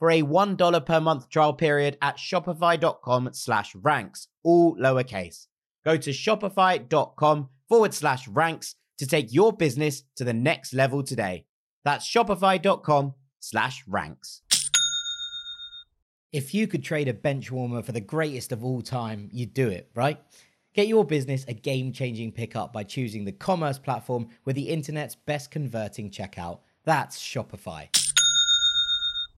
for a $1 per month trial period at shopify.com slash ranks, all lowercase. Go to shopify.com forward slash ranks to take your business to the next level today. That's shopify.com slash ranks. If you could trade a bench warmer for the greatest of all time, you'd do it, right? Get your business a game changing pickup by choosing the commerce platform with the internet's best converting checkout. That's Shopify.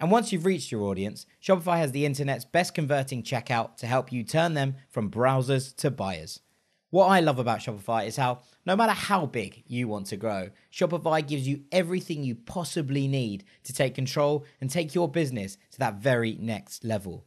And once you've reached your audience, Shopify has the internet's best converting checkout to help you turn them from browsers to buyers. What I love about Shopify is how, no matter how big you want to grow, Shopify gives you everything you possibly need to take control and take your business to that very next level.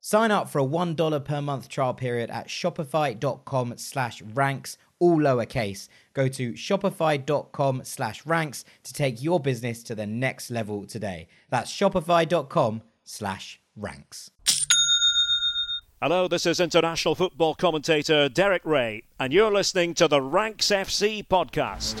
Sign up for a $1 per month trial period at shopify.com slash ranks, all lowercase. Go to shopify.com slash ranks to take your business to the next level today. That's shopify.com slash ranks. Hello, this is international football commentator Derek Rae, and you're listening to the Ranks FC podcast.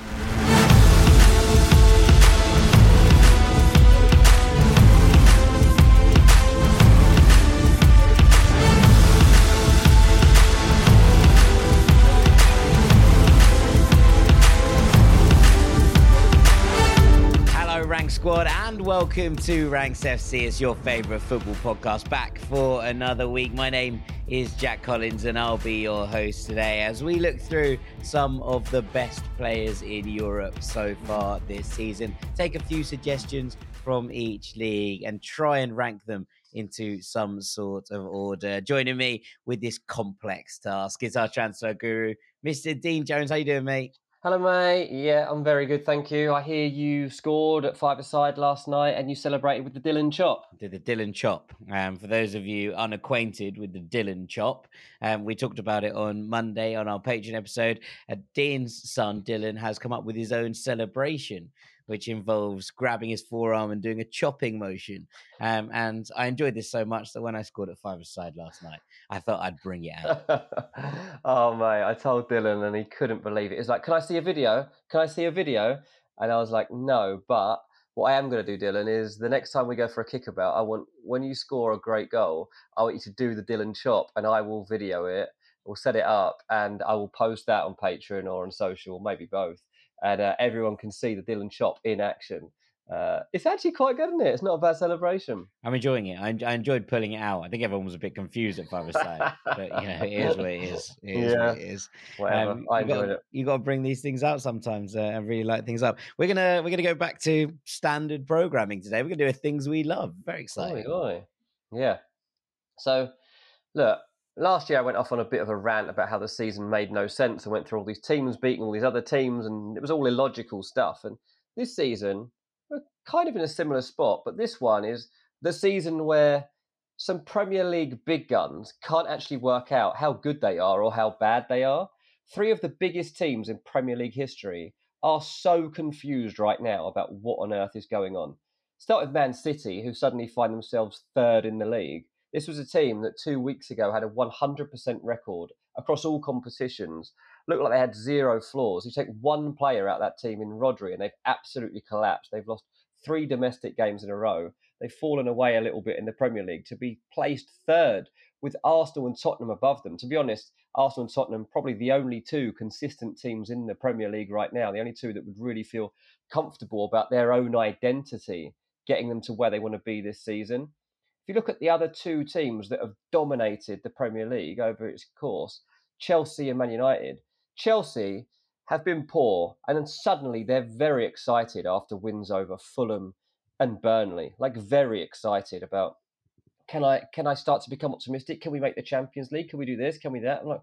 Squad, and welcome to Ranks FC. It's your favorite football podcast back for another week. My name is Jack Collins, and I'll be your host today as we look through some of the best players in Europe so far this season. Take a few suggestions from each league and try and rank them into some sort of order. Joining me with this complex task is our transfer guru, Mr. Dean Jones. How you doing, mate? Hello, mate. Yeah, I'm very good, thank you. I hear you scored at five-a-side last night, and you celebrated with the Dylan Chop. did the Dylan Chop. Um, for those of you unacquainted with the Dylan Chop, um, we talked about it on Monday on our Patreon episode. Uh, Dean's son Dylan has come up with his own celebration, which involves grabbing his forearm and doing a chopping motion. Um, and I enjoyed this so much that when I scored at five aside last night, I thought I'd bring it out. oh, mate, I told Dylan, and he couldn't believe it. He's like, "Can I see a video? Can I see a video?" And I was like, "No, but." What I am going to do, Dylan, is the next time we go for a kickabout, I want when you score a great goal, I want you to do the Dylan chop, and I will video it. We'll set it up, and I will post that on Patreon or on social, maybe both, and uh, everyone can see the Dylan chop in action. Uh, it's actually quite good, isn't it? It's not a bad celebration. I'm enjoying it. I, I enjoyed pulling it out. I think everyone was a bit confused at Father's Day, but you know, it is what it is. It is Yeah. what it is. Whatever. Um, I gotta- enjoyed it. You got to bring these things out sometimes uh, and really light things up. We're gonna we're gonna go back to standard programming today. We're gonna do a things we love. Very exciting. Oi, oi. Yeah. So, look, last year I went off on a bit of a rant about how the season made no sense. and went through all these teams beating all these other teams, and it was all illogical stuff. And this season, we're kind of in a similar spot, but this one is the season where some Premier League big guns can't actually work out how good they are or how bad they are. Three of the biggest teams in Premier League history are so confused right now about what on earth is going on. Start with Man City, who suddenly find themselves third in the league. This was a team that two weeks ago had a 100% record across all competitions. Looked like they had zero flaws. You take one player out that team in Rodri, and they've absolutely collapsed. They've lost three domestic games in a row. They've fallen away a little bit in the Premier League to be placed third with Arsenal and Tottenham above them. To be honest, Arsenal and Tottenham probably the only two consistent teams in the Premier League right now. The only two that would really feel comfortable about their own identity, getting them to where they want to be this season. You look at the other two teams that have dominated the Premier League over its course, Chelsea and Man United, Chelsea have been poor, and then suddenly they're very excited after wins over Fulham and Burnley. Like very excited about can I can I start to become optimistic? Can we make the Champions League? Can we do this? Can we that? I'm like,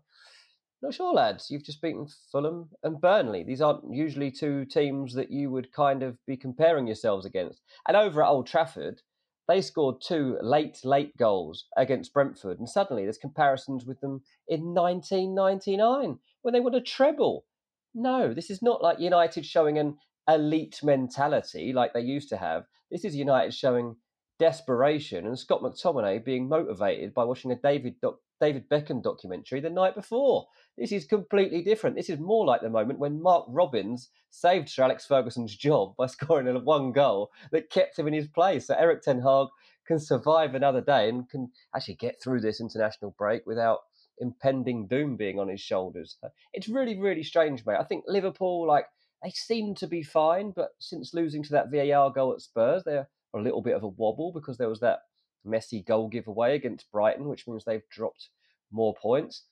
not sure, lads. You've just beaten Fulham and Burnley. These aren't usually two teams that you would kind of be comparing yourselves against. And over at Old Trafford, they scored two late, late goals against Brentford, and suddenly there's comparisons with them in 1999 when they won a treble. No, this is not like United showing an elite mentality like they used to have. This is United showing desperation and Scott McTominay being motivated by watching a David David Beckham documentary the night before. This is completely different. This is more like the moment when Mark Robins saved Sir Alex Ferguson's job by scoring a one goal that kept him in his place. So Erik Ten Hag can survive another day and can actually get through this international break without impending doom being on his shoulders. Uh, it's really, really strange, mate. I think Liverpool, like, they seem to be fine, but since losing to that VAR goal at Spurs, they're a little bit of a wobble because there was that messy goal giveaway against Brighton, which means they've dropped more points.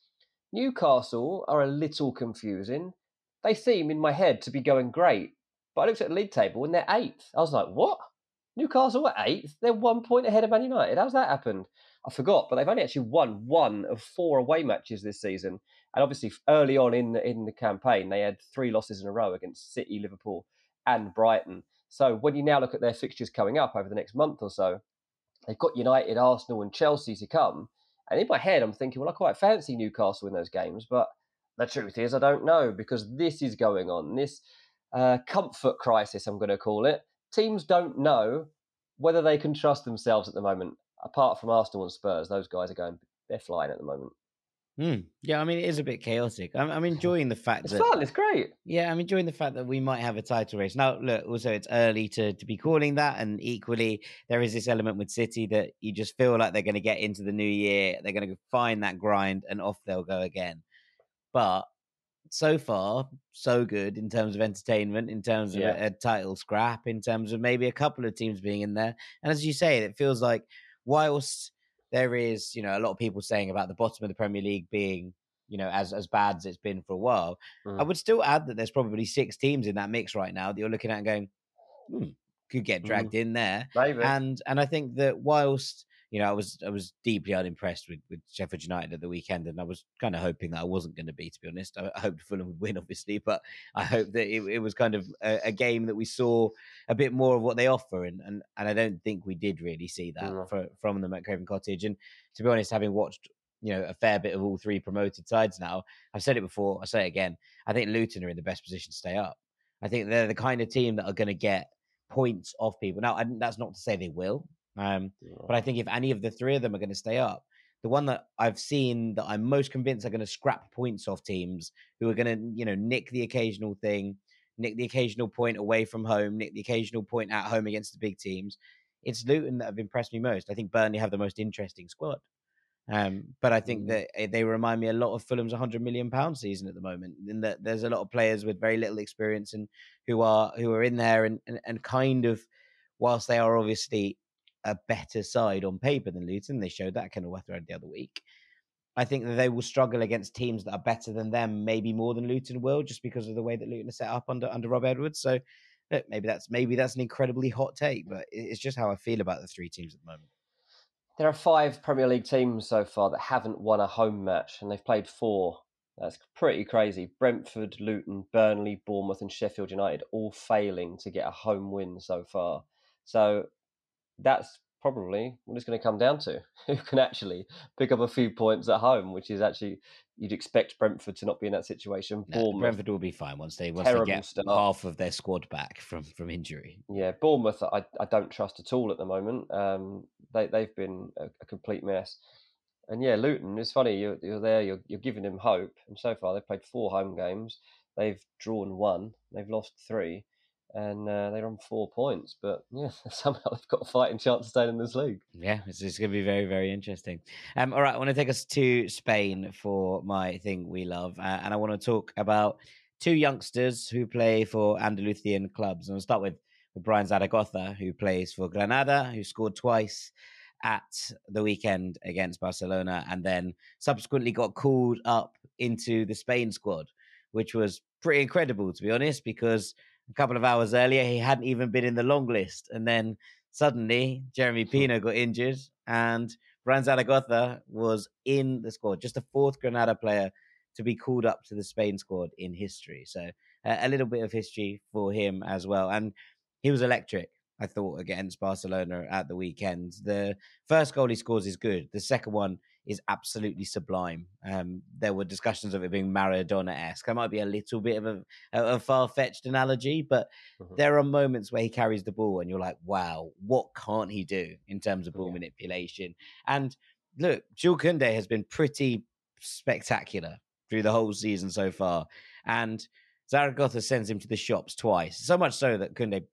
Newcastle are a little confusing. They seem in my head to be going great, but I looked at the league table and they're eighth. I was like, what? Newcastle are eighth? They're one point ahead of Man United. How's that happened? I forgot, but they've only actually won one of four away matches this season. And obviously, early on in the, in the campaign, they had three losses in a row against City, Liverpool, and Brighton. So when you now look at their fixtures coming up over the next month or so, they've got United, Arsenal, and Chelsea to come. And in my head, I'm thinking, well, I quite fancy Newcastle in those games, but the truth is, I don't know because this is going on. This uh, comfort crisis, I'm going to call it. Teams don't know whether they can trust themselves at the moment. Apart from Arsenal and Spurs, those guys are going, they're flying at the moment. Hmm. Yeah, I mean, it is a bit chaotic. I'm, I'm enjoying the fact It's that fun, it's great. Yeah, I'm enjoying the fact that we might have a title race. Now, look, also it's early to, to be calling that, and equally there is this element with City that you just feel like they're going to get into the new year, they're going to find that grind, and off they'll go again. But so far, so good in terms of entertainment, in terms of Yeah. a, a title scrap, in terms of maybe a couple of teams being in there. And as you say, it feels like whilst there is, you know, a lot of people saying about the bottom of the Premier League being, you know, as as bad as it's been for a while, I Mm. would still add that there's probably six teams in that mix right now that you're looking at and going, hmm, could get Mhm. dragged in there. Maybe. And and I think that whilst you know I was I was deeply unimpressed with, with Sheffield United at the weekend, and I was kind of hoping that I wasn't going to be, to be honest. I, I hoped Fulham would win, obviously, but I hope that it, it was kind of a, a game that we saw a bit more of what they offer, and and, and I don't think we did really see that No. fro- from them at Craven Cottage. And to be honest, having watched you know a fair bit of all three promoted sides now, I've said it before, I'll say it again. I think Luton are in the best position to stay up. I think they're the kind of team that are going to get points off people. Now, I, that's not to say they will, um, but I think if any of the three of them are going to stay up, the one that I've seen that I'm most convinced are going to scrap points off teams who are going to, you know, nick the occasional thing, nick the occasional point away from home, nick the occasional point at home against the big teams. It's Luton that have impressed me most. I think Burnley have the most interesting squad. Um, but I think Mm. that eh, they remind me a lot of Fulham's 100 million pound season at the moment. In that there's a lot of players with very little experience and who are who are in there and, and, and kind of whilst they are obviously a better side on paper than Luton, they showed that kind of Weatherhead the other week. I think that they will struggle against teams that are better than them, maybe more than Luton will, just because of the way that Luton is set up under under Rob Edwards. So maybe that's maybe that's an incredibly hot take, but it's just how I feel about the three teams at the moment. There are five Premier League teams so far that haven't won a home match, and they've played four. That's pretty crazy. Brentford, Luton, Burnley, Bournemouth, and Sheffield United all failing to get a home win so far. So that's probably what it's going to come down to. Who can actually pick up a few points at home, which is actually you'd expect Brentford to not be in that situation. No, Brentford will be fine once they once they get start. half of their squad back from from injury. Yeah, Bournemouth I, I don't trust at all at the moment. Um, they they've been a, a complete mess. And yeah, Luton. It's funny you're, you're there. You're, you're giving them hope, and so far they've played four home games. They've drawn one. They've lost three and uh, they're on four points. But yeah, somehow they've got a fighting chance of staying in this league. Yeah, it's, it's going to be very, very interesting. Um, all right, I want to take us to Spain for my thing we love, uh, and I want to talk about two youngsters who play for Andalusian clubs. And I'll start with, with Bryan Zaragoza, who plays for Granada, who scored twice at the weekend against Barcelona, and then subsequently got called up into the Spain squad, which was pretty incredible, to be honest, because a couple of hours earlier, he hadn't even been in the long list. And then suddenly, Yeremy. Pino got injured, and Bryan Zaragoza was in the squad, just the fourth Granada player to be called up to the Spain squad in history. So uh, a little bit of history for him as well. And he was electric. I thought against Barcelona at the weekend. The first goal he scores is good. The second one is absolutely sublime. Um, there were discussions of it being Maradona esque. That might be a little bit of a, a far fetched analogy, but mm-hmm. there are moments where he carries the ball and you're like, wow, what can't he do in terms of ball yeah. manipulation? And look, Jules Koundé has been pretty spectacular through the whole season so far. And Zaragoza sends him to the shops twice, so much so that Koundé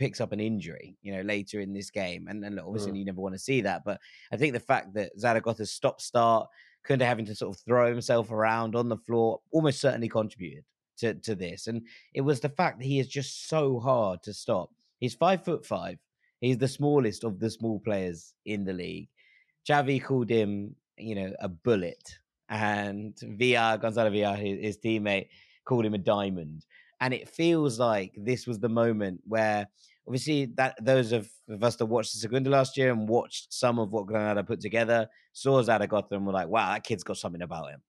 picks up an injury, you know, later in this game. And, and obviously, mm. you never want to see that. But I think the fact that Zaragoza's stop start, Koundé having to sort of throw himself around on the floor, almost certainly contributed to, to this. And it was the fact that he is just so hard to stop. He's five foot five. He's the smallest of the small players in the league. Xavi called him, you know, a bullet. And Villar, Gonzalo Villar, his, his teammate, called him a diamond. And it feels like this was the moment where obviously that those of, of us that watched the Segunda last year and watched some of what Granada put together saw Zaragoza and were like, wow, that kid's got something about him.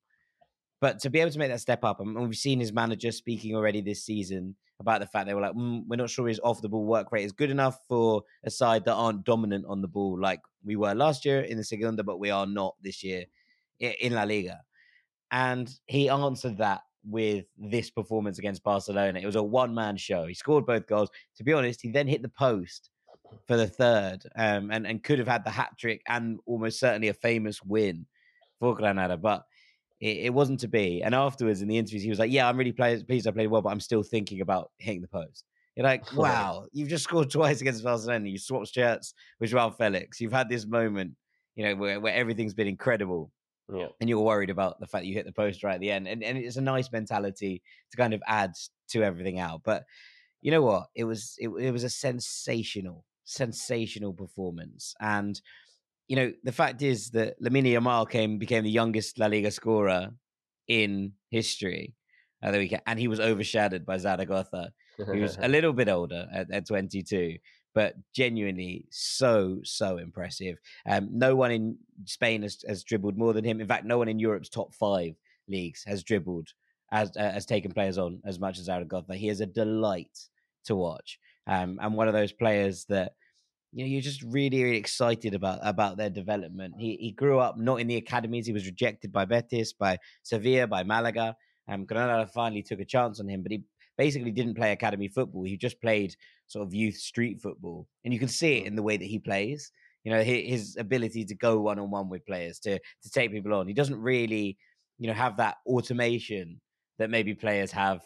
But to be able to make that step up, and we've seen his manager speaking already this season about the fact they were like, mm, we're not sure his off the ball work rate is good enough for a side that aren't dominant on the ball like we were last year in the Segunda, but we are not this year in La Liga. And he answered that with this performance against Barcelona. It was a one man show. He scored both goals. To be honest, he then hit the post for the third um, and, and could have had the hat trick and almost certainly a famous win for Granada. But it, it, wasn't to be. And afterwards in the interviews, he was like, Yeah, I'm really play- pleased I played well, but I'm still thinking about hitting the post. You're like, wow, you've just scored twice against Barcelona. You swapped shirts with Joao Felix. You've had this moment, you know, where, where everything's been incredible. Yeah. And you're worried about the fact that you hit the post right at the end. And, and it's a nice mentality to kind of add to everything out. But you know what? It was it, it was a sensational, sensational performance. And you know, the fact is that Lamine Yamal came became the youngest La Liga scorer in history uh, the weekend, and he was overshadowed by Zaragoza, who was a little bit older at, at 22 but genuinely so so impressive. Um, no one in Spain has, has dribbled more than him. In fact, no one in Europe's top five leagues has dribbled as uh, has taken players on as much as Zaragoza. He is a delight to watch, um, and one of those players that you know you're just really really excited about about their development. He he grew up not in the academies. He was rejected by Betis, by Sevilla, by Malaga. Um, Granada finally took a chance on him, but he basically didn't play academy football. He just played sort of youth street football, and you can see it mm. in the way that he plays. You know, his, ability to go one on one with players, to to take people on. He doesn't really, you know, have that automation that maybe players have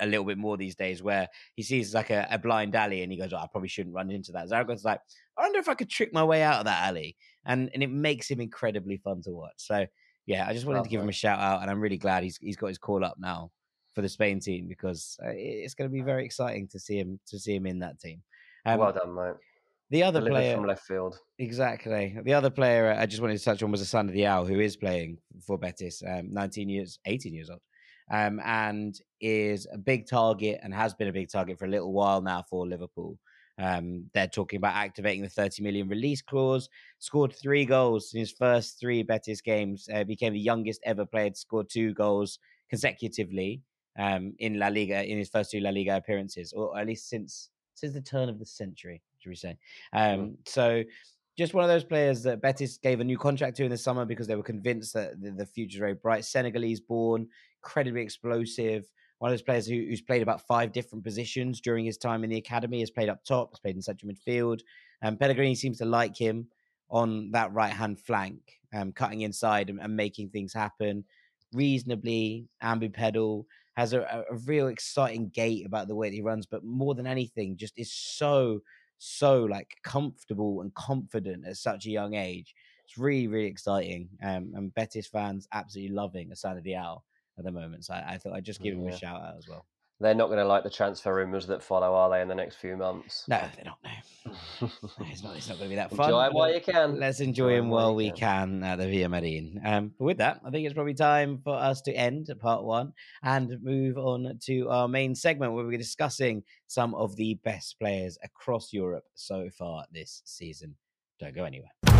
a little bit more these days, where he sees like a, a blind alley and he goes, oh, "I probably shouldn't run into that." Zaragoza's like, "I wonder if I could trick my way out of that alley," and and it makes him incredibly fun to watch. So yeah, I just wanted to give him a shout out, and I'm really glad he's he's got his call up now for the Spain team because uh, it's going to be very exciting to see him to see him in that team. Um, well done, mate. The other Delivered player from left field. Exactly. The other player I just wanted to touch on was Assane Diao, who is playing for Betis, um, 19 years, 18 years old, um, and is a big target and has been a big target for a little while now for Liverpool. Um, they're talking about activating the 30 million release clause. Scored three goals in his first three Betis games. Uh, became the youngest ever player to score two goals consecutively um, in La Liga in his first two La Liga appearances, or at least since since the turn of the century, should we say? Um, mm. So just one of those players that Betis gave a new contract to in the summer because they were convinced that the, the future is very bright. Senegalese born, incredibly explosive. One of those players who, who's played about five different positions during his time in the academy. Has played up top, has played in central midfield. And um, Pellegrini seems to like him on that right hand flank, um, cutting inside and, and, making things happen. Reasonably ambipedal, has a, a, real exciting gait about the way that he runs, but more than anything, just is so so like comfortable and confident at such a young age. It's really, really exciting. Um, and Betis fans absolutely loving Assane Diao at the moment. So I, I thought I'd just give him a shout out as well. They're not going to like the transfer rumours that follow, are they, in the next few months? No, they're not. No, it's not. It's not going to be that fun. Enjoy him while you can. Let's enjoy, him while we can. can at the Villa Marin. Um, with that, I think it's probably time for us to end part one and move on to our main segment where we're discussing some of the best players across Europe so far this season. Don't go anywhere.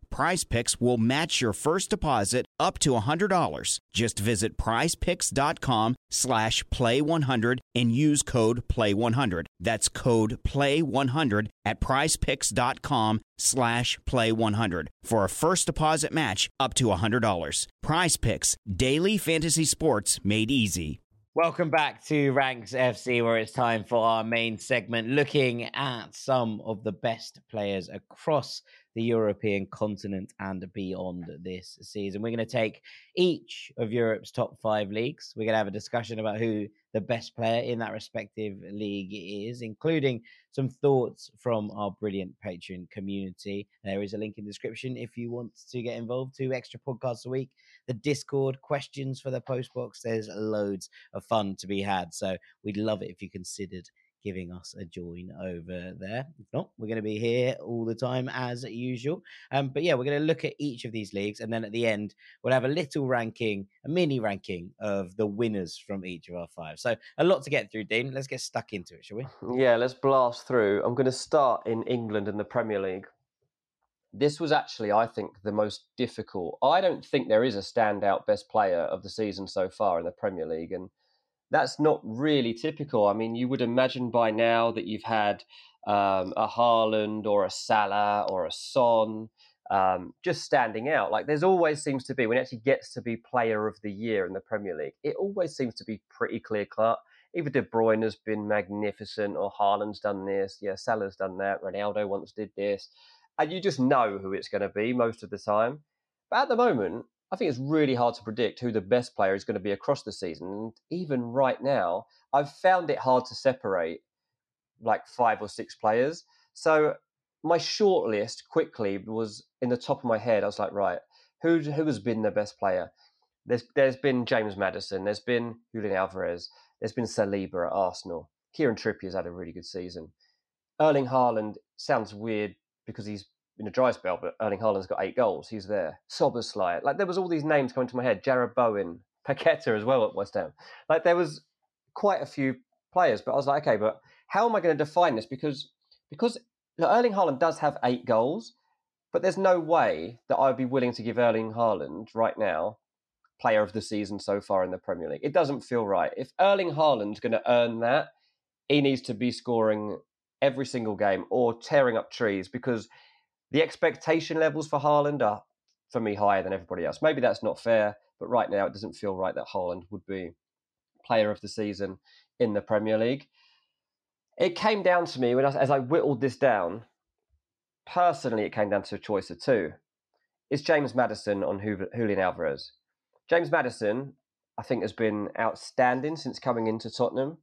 PrizePicks will match your first deposit up to $100. Just visit prizepicks.com slash play100 and use code play100. That's code play100 at prizepicks.com slash play100 for a first deposit match up to $100. PrizePicks, daily fantasy sports made easy. Welcome back to Ranks FC, where it's time for our main segment, looking at some of the best players across the European continent and beyond this season. We're going to take each of Europe's top five leagues. We're going to have a discussion about who the best player in that respective league is, including some thoughts from our brilliant Patreon community. There is a link in the description if you want to get involved. Two extra podcasts a week, the Discord questions for the post box. There's loads of fun to be had. So we'd love it if you considered giving us a join over there. If not, we're going to be here all the time as usual. Um, but yeah, we're going to look at each of these leagues, and then at the end, we'll have a little ranking, a mini ranking of the winners from each of our five. So a lot to get through, Dean. Let's get stuck into it, shall we? Yeah, let's blast through. I'm going to start in England in the Premier League. This was actually, I think, the most difficult. I don't think there is a standout best player of the season so far in the Premier League, and that's not really typical. I mean, you would imagine by now that you've had um, a Haaland or a Salah or a Son um, just standing out. Like there's always seems to be when it actually gets to be Player of the Year in the Premier League, it always seems to be pretty clear cut. Either De Bruyne has been magnificent, or Haaland's done this. Yeah, Salah's done that. Ronaldo once did this, and you just know who it's going to be most of the time. But at the moment, I think it's really hard to predict who the best player is going to be across the season. Even right now, I've found it hard to separate like five or six players. So my short list quickly was in the top of my head. I was like, right, who who has been the best player? There's there's been James Maddison, there's been Julian Alvarez, there's been Saliba at Arsenal. Kieran Trippier's had a really good season. Erling Haaland sounds weird because he's in a dry spell, but Erling Haaland's got eight goals. He's there. Szoboszlai. Like there was all these names coming to my head. Jarrod Bowen, Paqueta as well at West Ham. Like there was quite a few players, but I was like, okay, but how am I going to define this? Because because Erling Haaland does have eight goals, but there's no way that I'd be willing to give Erling Haaland right now player of the season so far in the Premier League. It doesn't feel right. If Erling Haaland's going to earn that, he needs to be scoring every single game or tearing up trees because The expectation levels for Haaland are, for me, higher than everybody else. Maybe that's not fair, but right now it doesn't feel right that Haaland would be player of the season in the Premier League. It came down to me when I, as I whittled this down. Personally, it came down to a choice of two. It's James Maddison on Julian Alvarez. James Maddison, I think, has been outstanding since coming into Tottenham.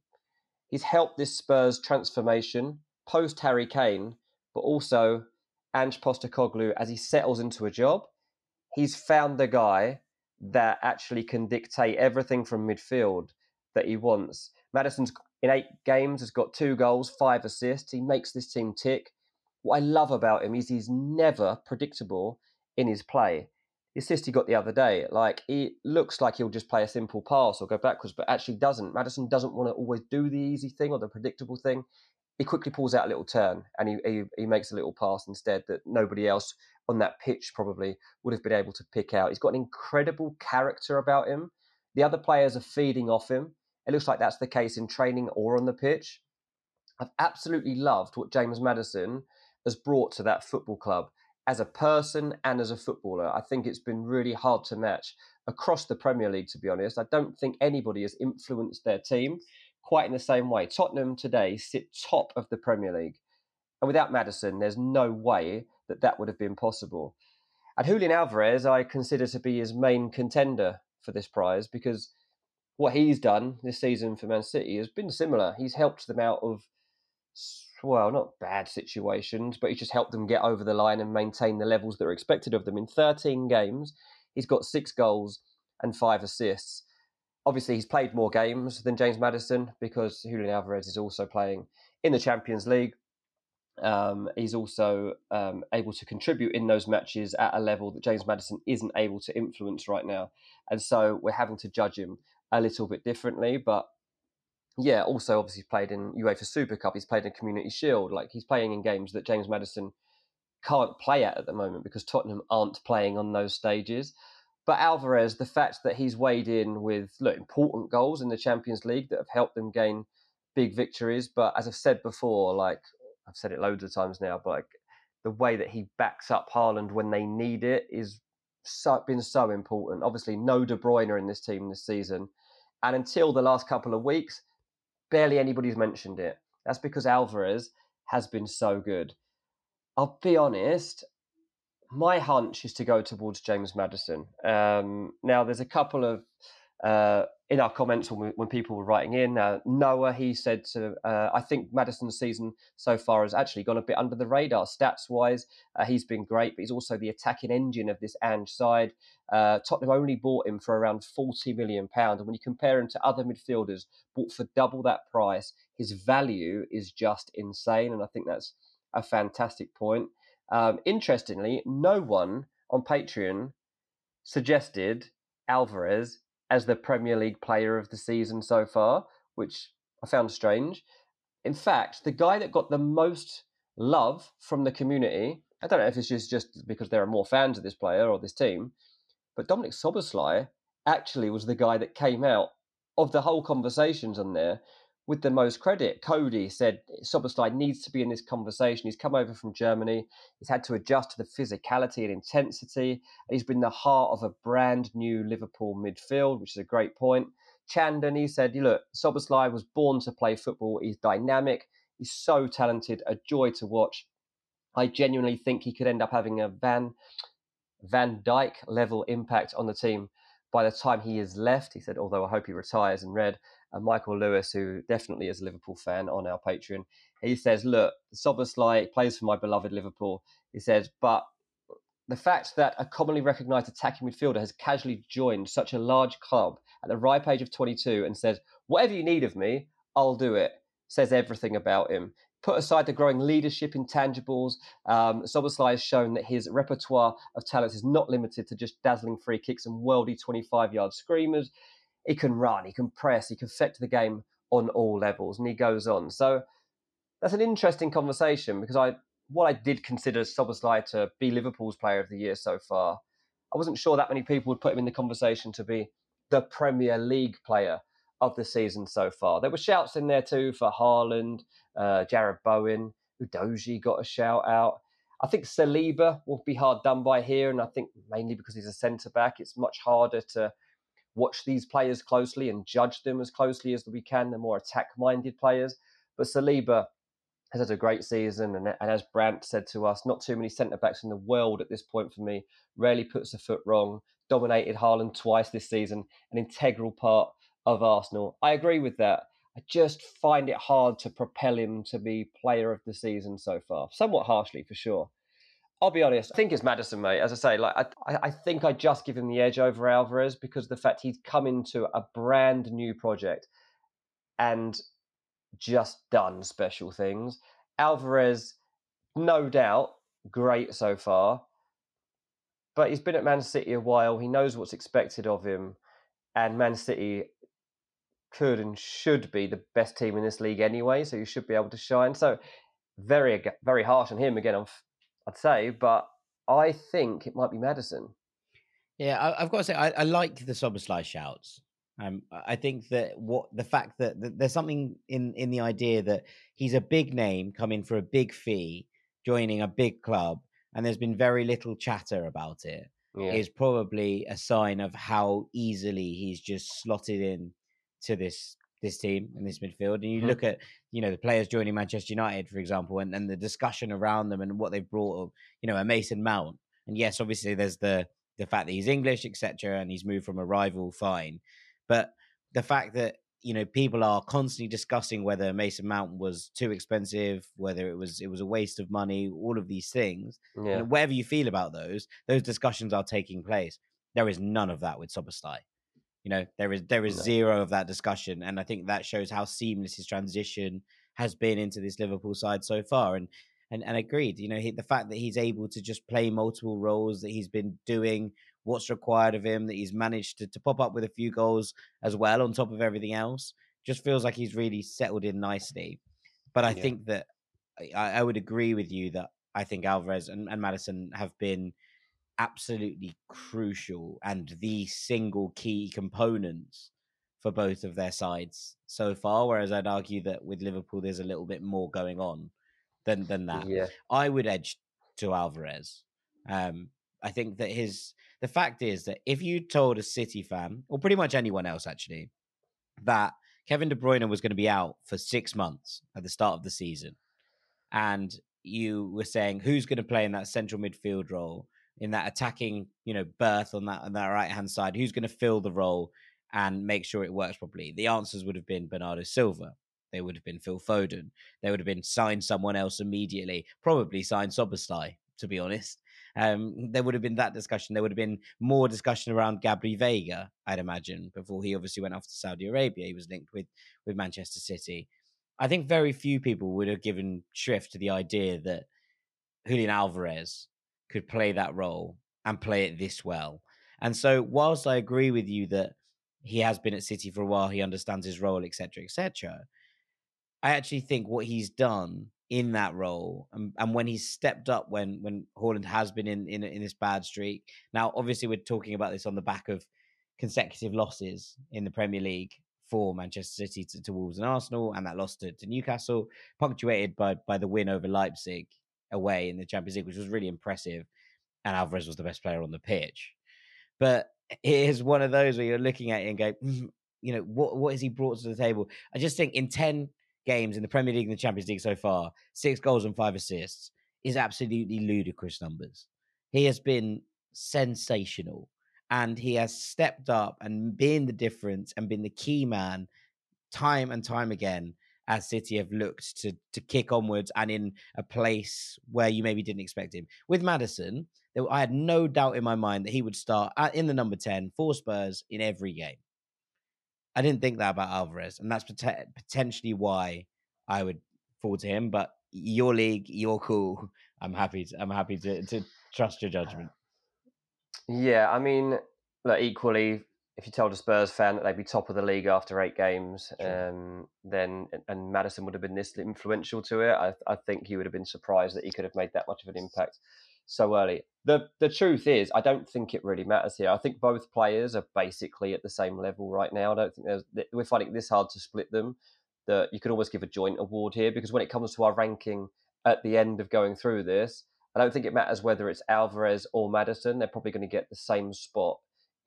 He's helped this Spurs transformation post Harry Kane, but also Ange Postecoglou as he settles into a job. He's found the guy that actually can dictate everything from midfield that he wants. Maddison's in eight games has got two goals, five assists. He makes this team tick. What I love about him is he's never predictable in his play. The assist he got the other day, like he looks like he'll just play a simple pass or go backwards, but actually doesn't. Maddison doesn't want to always do the easy thing or the predictable thing. He quickly pulls out a little turn and he, he, he makes a little pass instead that nobody else on that pitch probably would have been able to pick out. He's got an incredible character about him. The other players are feeding off him. It looks like that's the case in training or on the pitch. I've absolutely loved what James Maddison has brought to that football club as a person and as a footballer. I think it's been really hard to match across the Premier League, to be honest. I don't think anybody has influenced their team quite in the same way. Tottenham today sit top of the Premier League. And without Maddison, there's no way that that would have been possible. And Julian Alvarez, I consider to be his main contender for this prize because what he's done this season for Man City has been similar. He's helped them out of, well, not bad situations, but he's just helped them get over the line and maintain the levels that are expected of them. In 13 games, he's got six goals and five assists. Obviously, he's played more games than James Maddison because Julian Alvarez is also playing in the Champions League. Um, he's also um, able to contribute in those matches at a level that James Maddison isn't able to influence right now. And so we're having to judge him a little bit differently. But yeah, also obviously played in UEFA Super Cup. He's played in Community Shield. Like he's playing in games that James Maddison can't play at at the moment because Tottenham aren't playing on those stages. But Alvarez, the fact that he's weighed in with look, important goals in the Champions League that have helped them gain big victories. But as I've said before, like I've said it loads of times now, but like the way that he backs up Haaland when they need it is so, been so important. Obviously, no De Bruyne in this team this season. And until the last couple of weeks, barely anybody's mentioned it. That's because Alvarez has been so good. I'll be honest, my hunch is to go towards James Maddison. Um, now, there's a couple of uh, in our comments when, we, when people were writing in, uh, Noah he said to uh, I think Maddison's season so far has actually gone a bit under the radar stats wise. Uh, he's been great, but he's also the attacking engine of this Ange side. Uh, Tottenham only bought him for around forty million pound, and when you compare him to other midfielders bought for double that price, his value is just insane, and I think that's a fantastic point. Um, interestingly, no one on Patreon suggested Alvarez as the Premier League player of the season so far, which I found strange. In fact, the guy that got the most love from the community, I don't know if it's just, just because there are more fans of this player or this team, but Dominik Szoboszlai actually was the guy that came out of the whole conversations on there with the most credit. Cody said Szoboszlai needs to be in this conversation. He's come over from Germany. He's had to adjust to the physicality and intensity. And he's been the heart of a brand new Liverpool midfield, which is a great point. Chandon, he said, look, Szoboszlai was born to play football. He's dynamic. He's so talented, a joy to watch. I genuinely think he could end up having a Van Van Dijk level impact on the team by the time he is left. He said, although I hope he retires in red and Michael Lewis, who definitely is a Liverpool fan on our Patreon, he says, Look, Szoboszlai plays for my beloved Liverpool. He says, but the fact that a commonly recognised attacking midfielder has casually joined such a large club at the ripe age of 22 and says, Whatever you need of me, I'll do it, says everything about him. Put aside the growing leadership intangibles, um, Szoboszlai has shown that his repertoire of talents is not limited to just dazzling free kicks and worldy 25 yard screamers he can run, he can press, he can affect the game on all levels, and he goes on. So that's an interesting conversation because I what I did consider Szoboszlai to be Liverpool's player of the year so far, I wasn't sure that many people would put him in the conversation to be the Premier League player of the season so far. There were shouts in there too for Haaland, uh, Jarrod Bowen, Udogie got a shout out. I think Saliba will be hard done by here, and I think mainly because he's a centre back, it's much harder to watch these players closely and judge them as closely as we can. They're more attack-minded players, but Saliba has had a great season, and, and as Brandt said to us, not too many centre backs in the world at this point for me. Rarely puts a foot wrong. Dominated Haaland twice this season, an integral part of Arsenal. I agree with that. I just find it hard to propel him to be player of the season so far. Somewhat harshly, for sure. I'll be honest. I think it's Maddison, mate. As I say, like I, I think I just give him the edge over Alvarez because the fact he's come into a brand new project and just done special things. Alvarez, no doubt, great so far, but he's been at Man City a while. He knows what's expected of him, and Man City could and should be the best team in this league anyway. So you should be able to shine. So very, very harsh on him again. I'd say, but I think it might be Maddison. Yeah, I, have got to say, I, I like the Szoboszlai shouts. Um, I think that what the fact that, that, there's something in in the idea that he's a big name coming for a big fee, joining a big club, and there's been very little chatter about it. Yeah. Is probably a sign of how easily he's just slotted in to this this team in this midfield. And you mm-hmm. look at, you know, the players joining Manchester United, for example, and, and the discussion around them and what they've brought, you know, a Mason Mount. And yes, obviously there's the the fact that he's English, etc., and he's moved from a rival, fine. But the fact that you know people are constantly discussing whether Mason Mount was too expensive, whether it was it was a waste of money, all of these things. Yeah. And whatever you feel about those, those discussions are taking place. There is none of that with Szoboszlai. You know, there is there is zero of that discussion, and I think that shows how seamless his transition has been into this Liverpool side so far. And and and agreed. You know, he, the fact that he's able to just play multiple roles, that he's been doing what's required of him, that he's managed to, to pop up with a few goals as well on top of everything else, just feels like he's really settled in nicely. But I yeah. think that I, I, would agree with you that I think Alvarez and, and Maddison have been absolutely crucial and the single key components for both of their sides so far. Whereas I'd argue that with Liverpool, there's a little bit more going on than than that. Yeah. I would edge to Alvarez. Um, I think that his the fact is that if you told a City fan or pretty much anyone else actually that Kevin De Bruyne was going to be out for six months at the start of the season, and you were saying who's going to play in that central midfield role in that attacking, you know, berth on that on that right hand side, who's going to fill the role and make sure it works properly? The answers would have been Bernardo Silva. They would have been Phil Foden. They would have been signed someone else immediately. Probably signed Szoboszlai, to be honest. Um, there would have been that discussion. There would have been more discussion around Gabri Veiga, I'd imagine, before he obviously went off to Saudi Arabia. He was linked with with Manchester City. I think very few people would have given shrift to the idea that Julian Alvarez could play that role and play it this well. And so, whilst I agree with you that he has been at City for a while, he understands his role, etc., etc. I actually think what he's done in that role, and, and when he's stepped up when when Haaland has been in, in in this bad streak. Now, obviously, we're talking about this on the back of consecutive losses in the Premier League for Manchester City to, to Wolves and Arsenal, and that loss to, to Newcastle, punctuated by by the win over Leipzig away in the Champions League, which was really impressive. And Alvarez was the best player on the pitch. But it is one of those where you're looking at it and go, mm, you know, what what has he brought to the table? I just think in 10 games in the Premier League and the Champions League so far, six goals and five assists is absolutely ludicrous numbers. He has been sensational and he has stepped up and been the difference and been the key man time and time again as City have looked to to kick onwards and in a place where you maybe didn't expect him. With Maddison, I had no doubt in my mind that he would start at, in the number 10 for Spurs in every game. I didn't think that about Alvarez, and that's pot- potentially why I would fall to him. But your league, your cool. I'm happy. To, I'm happy to, to trust your judgment. Yeah, I mean, look, equally if you told a Spurs fan that they'd be top of the league after eight games, sure. um, then and Maddison would have been this influential to it, I, I, think he would have been surprised that he could have made that much of an impact so early. the The truth is, I don't think it really matters here. I think both players are basically at the same level right now. I don't think there's we're finding this hard to split them. That you could almost give a joint award here because when it comes to our ranking at the end of going through this, I don't think it matters whether it's Alvarez or Maddison. They're probably going to get the same spot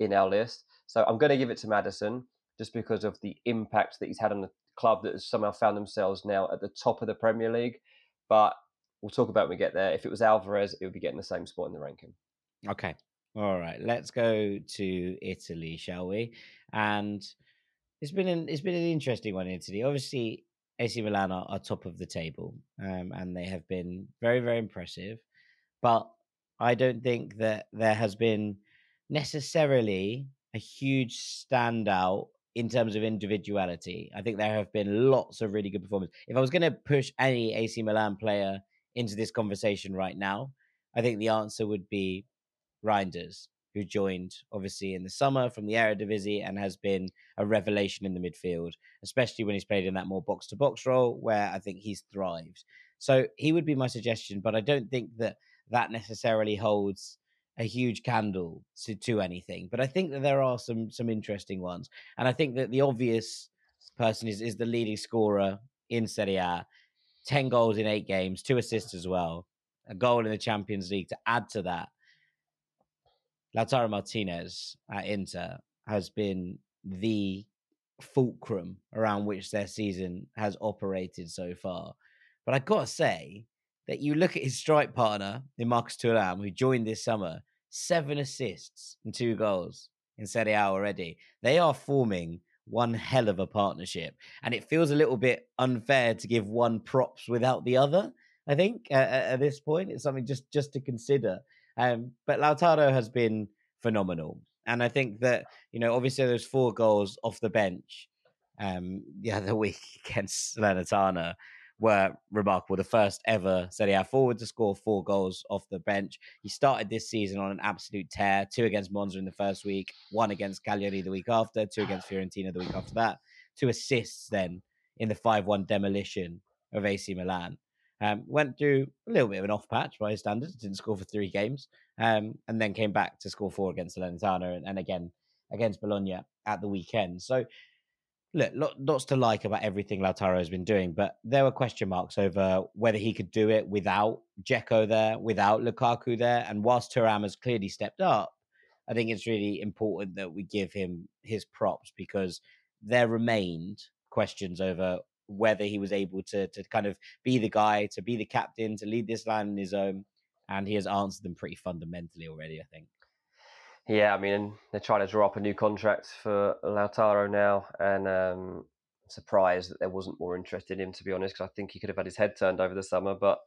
in our list. So I'm going to give it to Maddison just because of the impact that he's had on the club that has somehow found themselves now at the top of the Premier League. But we'll talk about when we get there. If it was Alvarez, it would be getting the same spot in the ranking. Okay. All right. Let's go to Italy, shall we? And it's been an it's been an interesting one in Italy. Obviously, AC Milan are, are top of the table, um, and they have been very very impressive. But I don't think that there has been necessarily a huge standout in terms of individuality. I think there have been lots of really good performances. If I was going to push any AC Milan player into this conversation right now, I think the answer would be Reijnders, who joined obviously in the summer from the Eredivisie and has been a revelation in the midfield, especially when he's played in that more box to box role where I think he's thrived. So he would be my suggestion, but I don't think that that necessarily holds a huge candle to, to anything. But I think that there are some some interesting ones, and I think that the obvious person is is the leading scorer in Serie A, ten goals in eight games, two assists as well, a goal in the Champions League to add to that. Lautaro Martinez at Inter has been the fulcrum around which their season has operated so far. But I gotta say, that you look at his strike partner in Marcus Thuram, who joined this summer, seven assists and two goals in Serie A already. They are forming one hell of a partnership, and it feels a little bit unfair to give one props without the other. I think uh, at this point, it's something just just to consider. Um, but Lautaro has been phenomenal, and I think that you know, obviously, those four goals off the bench um, the other week against Salernitana were remarkable. The first ever Serie A forward to score four goals off the bench. He started this season on an absolute tear. Two against Monza in the first week, one against Cagliari the week after, two against Fiorentina the week after that. Two assists then in the 5 1 demolition of AC Milan. Um, went through a little bit of an off patch by his standards, didn't score for three games, um, and then came back to score four against Salernitana and, and again against Bologna at the weekend. So look, lots to like about everything Lautaro has been doing, but there were question marks over whether he could do it without Dzeko there, without Lukaku there. And whilst Thuram has clearly stepped up, I think it's really important that we give him his props because there remained questions over whether he was able to to kind of be the guy, to be the captain, to lead this line in his own. And he has answered them pretty fundamentally already, I think. Yeah, I mean, they're trying to draw up a new contract for Lautaro now, and um, surprised that there wasn't more interest in him, to be honest, because I think he could have had his head turned over the summer. But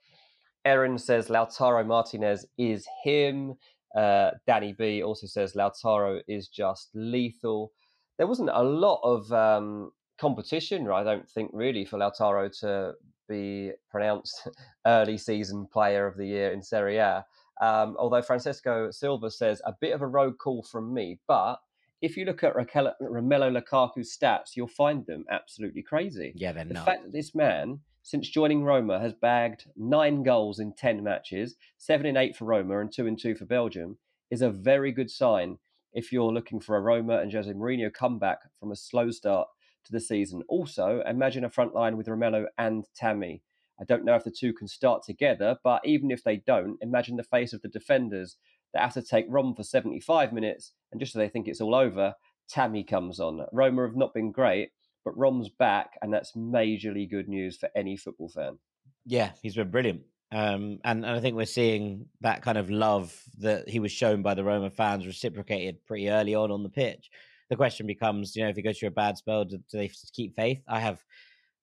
Erin says Lautaro Martinez is him. Uh, Danny B also says Lautaro is just lethal. There wasn't a lot of um, competition, I don't think, really, for Lautaro to be pronounced early season player of the year in Serie A. Um, although Francesco Silva says a bit of a road call from me, but if you look at Raquel, Romelu Lukaku's stats, you'll find them absolutely crazy. Yeah, they're the not. fact that this man, since joining Roma, has bagged nine goals in ten matches, seven in eight for Roma and two in two for Belgium, is a very good sign if you're looking for a Roma and Jose Mourinho comeback from a slow start to the season. Also, imagine a front line with Romelu and Tammy. I don't know if the two can start together, but even if they don't, imagine the face of the defenders that have to take Rom for 75 minutes, and just so they think it's all over, Tammy comes on. Roma have not been great, but Rom's back, and that's majorly good news for any football fan. Yeah, he's been brilliant. Um, and, and I think we're seeing that kind of love that he was shown by the Roma fans reciprocated pretty early on on the pitch. The question becomes, you know, if he goes through a bad spell, do, do they keep faith? I have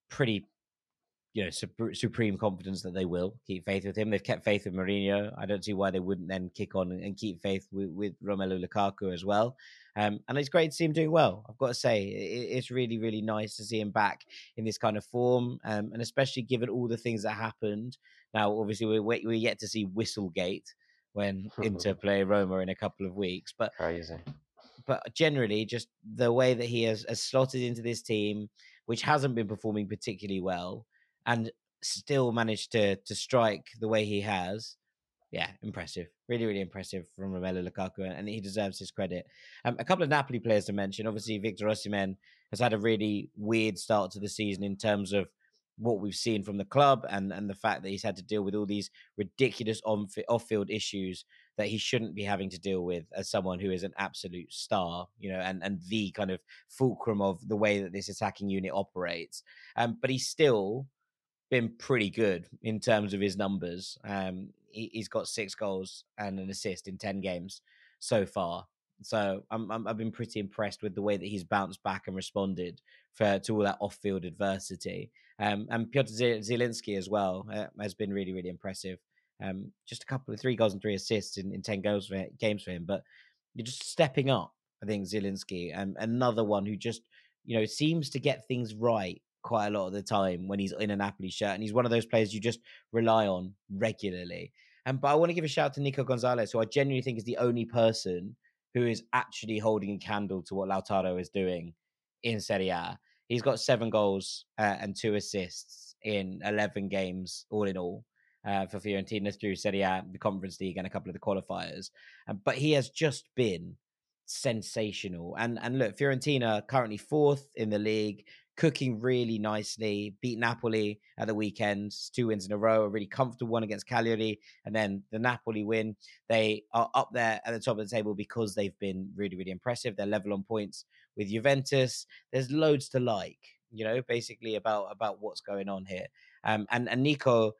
pretty you know supreme confidence that they will keep faith with him. They've kept faith with Mourinho. I don't see why they wouldn't then kick on and keep faith with, with Romelu Lukaku as well. Um, and it's great to see him doing well. I've got to say, it, it's really, really nice to see him back in this kind of form, um, and especially given all the things that happened. Now, obviously, we're we're yet to see Whistlegate when Inter play Roma in a couple of weeks, but crazy. But generally, just the way that he has, has slotted into this team, which hasn't been performing particularly well, and still managed to to strike the way he has. Yeah, impressive. Really, really impressive from Romelu Lukaku, and he deserves his credit. Um, a couple of Napoli players to mention. Obviously, Victor Osimhen has had a really weird start to the season in terms of what we've seen from the club and and the fact that he's had to deal with all these ridiculous on off field issues that he shouldn't be having to deal with as someone who is an absolute star, you know, and and the kind of fulcrum of the way that this attacking unit operates. Um, but he's still been pretty good in terms of his numbers. Um, he, has got six goals and an assist in ten games so far. So I'm, i have been pretty impressed with the way that he's bounced back and responded for to all that off-field adversity. Um, and Piotr Zielinski as well uh, has been really, really impressive. Um, just a couple of three goals and three assists in, in 10 goals for, games for him. But you're just stepping up, I think, Zielinski. And another one who just, you know, seems to get things right quite a lot of the time when he's in a Napoli shirt. And he's one of those players you just rely on regularly. And but I want to give a shout out to Nico Gonzalez, who I genuinely think is the only person who is actually holding a candle to what Lautaro is doing in Serie A. He's got seven goals uh, and two assists in 11 games, all in all uh, for Fiorentina through Serie A, the Conference League, and a couple of the qualifiers. Um, but he has just been sensational. And and look, Fiorentina currently fourth in the league, cooking really nicely. Beat Napoli at the weekend, two wins in a row, a really comfortable one against Cagliari, and then the Napoli win. They are up there at the top of the table because they've been really, really impressive. They're level on points with Juventus. There's loads to like, you know, basically about about what's going on here. Um, and and Nico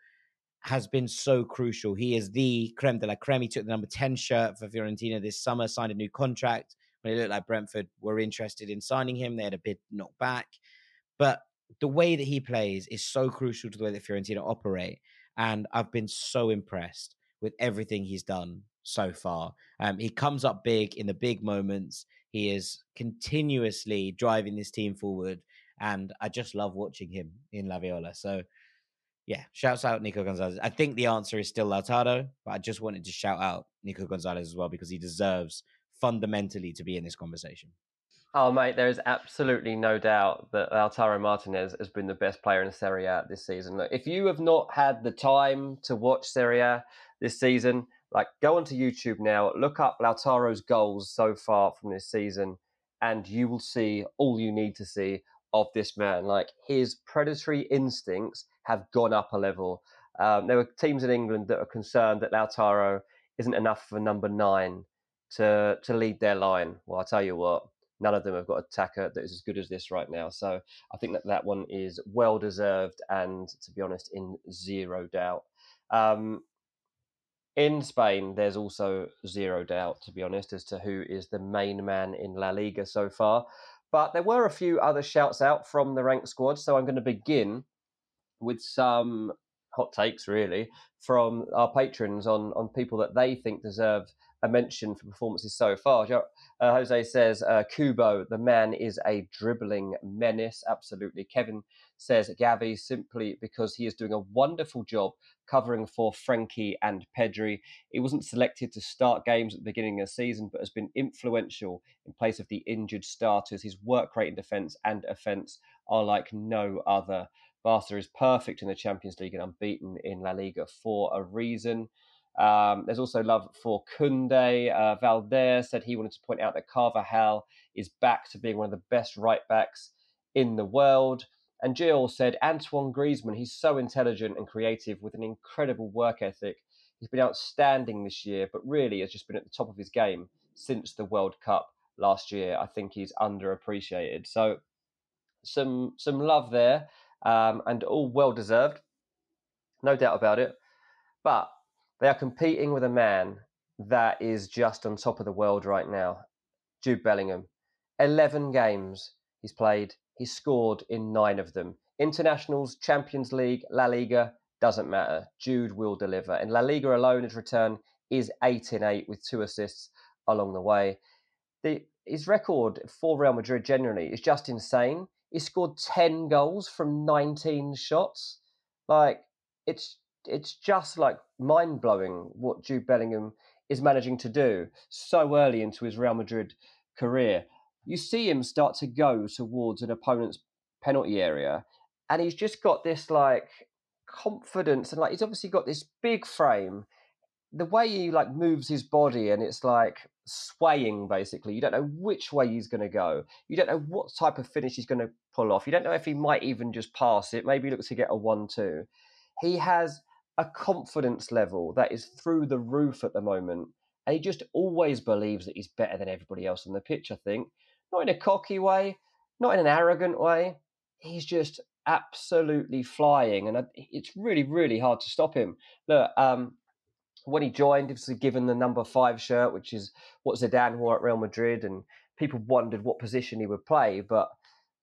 has been so crucial. He is the creme de la creme. He took the number 10 shirt for Fiorentina this summer, signed a new contract. When it looked like Brentford were interested in signing him, they had a bid knocked back. But the way that he plays is so crucial to the way that Fiorentina operate. And I've been so impressed with everything he's done so far. Um, he comes up big in the big moments. He is continuously driving this team forward. And I just love watching him in La Viola. So yeah, shouts out Nico Gonzalez. I think the answer is still Lautaro, but I just wanted to shout out Nico Gonzalez as well because he deserves fundamentally to be in this conversation. Oh, mate, there is absolutely no doubt that Lautaro Martinez has been the best player in Serie A this season. Look, if you have not had the time to watch Serie A this season, like go onto YouTube now, look up Lautaro's goals so far from this season, and you will see all you need to see of this man. Like his predatory instincts have gone up a level. Um, there were teams in England that are concerned that Lautaro isn't enough a number nine to to lead their line. Well, I'll tell you what, none of them have got a attacker that is as good as this right now. So I think that that one is well deserved and, to be honest, in zero doubt. Um, in Spain, there's also zero doubt, to be honest, as to who is the main man in La Liga so far. But there were a few other shouts out from the rank squad. So I'm going to begin with some hot takes, really, from our patrons on, on people that they think deserve a mention for performances so far. Uh, Jose says, uh, Kubo, the man is a dribbling menace. Absolutely. Kevin says, Gavi, simply because he is doing a wonderful job covering for Frenkie and Pedri. He wasn't selected to start games at the beginning of the season, but has been influential in place of the injured starters. His work rate in defence and offence are like no other. Barca is perfect in the Champions League and unbeaten in La Liga for a reason. Um, there's also love for Koundé. Uh, said he wanted to point out that Carvajal is back to being one of the best right backs in the world. And Jill said Antoine Griezmann, he's so intelligent and creative with an incredible work ethic. He's been outstanding this year, but really has just been at the top of his game since the World Cup last year. I think he's underappreciated. So some some love there, um, and all well deserved, no doubt about it. But they are competing with a man that is just on top of the world right now, Jude Bellingham. 11 games he's played, he's scored in nine of them. Internationals, Champions League, La Liga, doesn't matter. Jude will deliver. In La Liga alone, his return is 8 in 8 with two assists along the way. The, his record for Real Madrid generally is just insane. He scored 10 goals from 19 shots. Like, it's it's just like mind blowing what Jude Bellingham is managing to do so early into his Real Madrid career. You see him start to go towards an opponent's penalty area, and he's just got this like confidence and like he's obviously got this big frame. The way he like moves his body, and it's like swaying basically. You don't know which way he's going to go. You don't know what type of finish he's going to pull off. You don't know if he might even just pass it, maybe look to get a 1 2. He has a confidence level that is through the roof at the moment. And he just always believes that he's better than everybody else on the pitch, I think. Not in a cocky way, not in an arrogant way. He's just absolutely flying. And it's really, really hard to stop him. Look, um, when he joined, he was given the number five shirt, which is what Zidane wore at Real Madrid, and people wondered what position he would play. But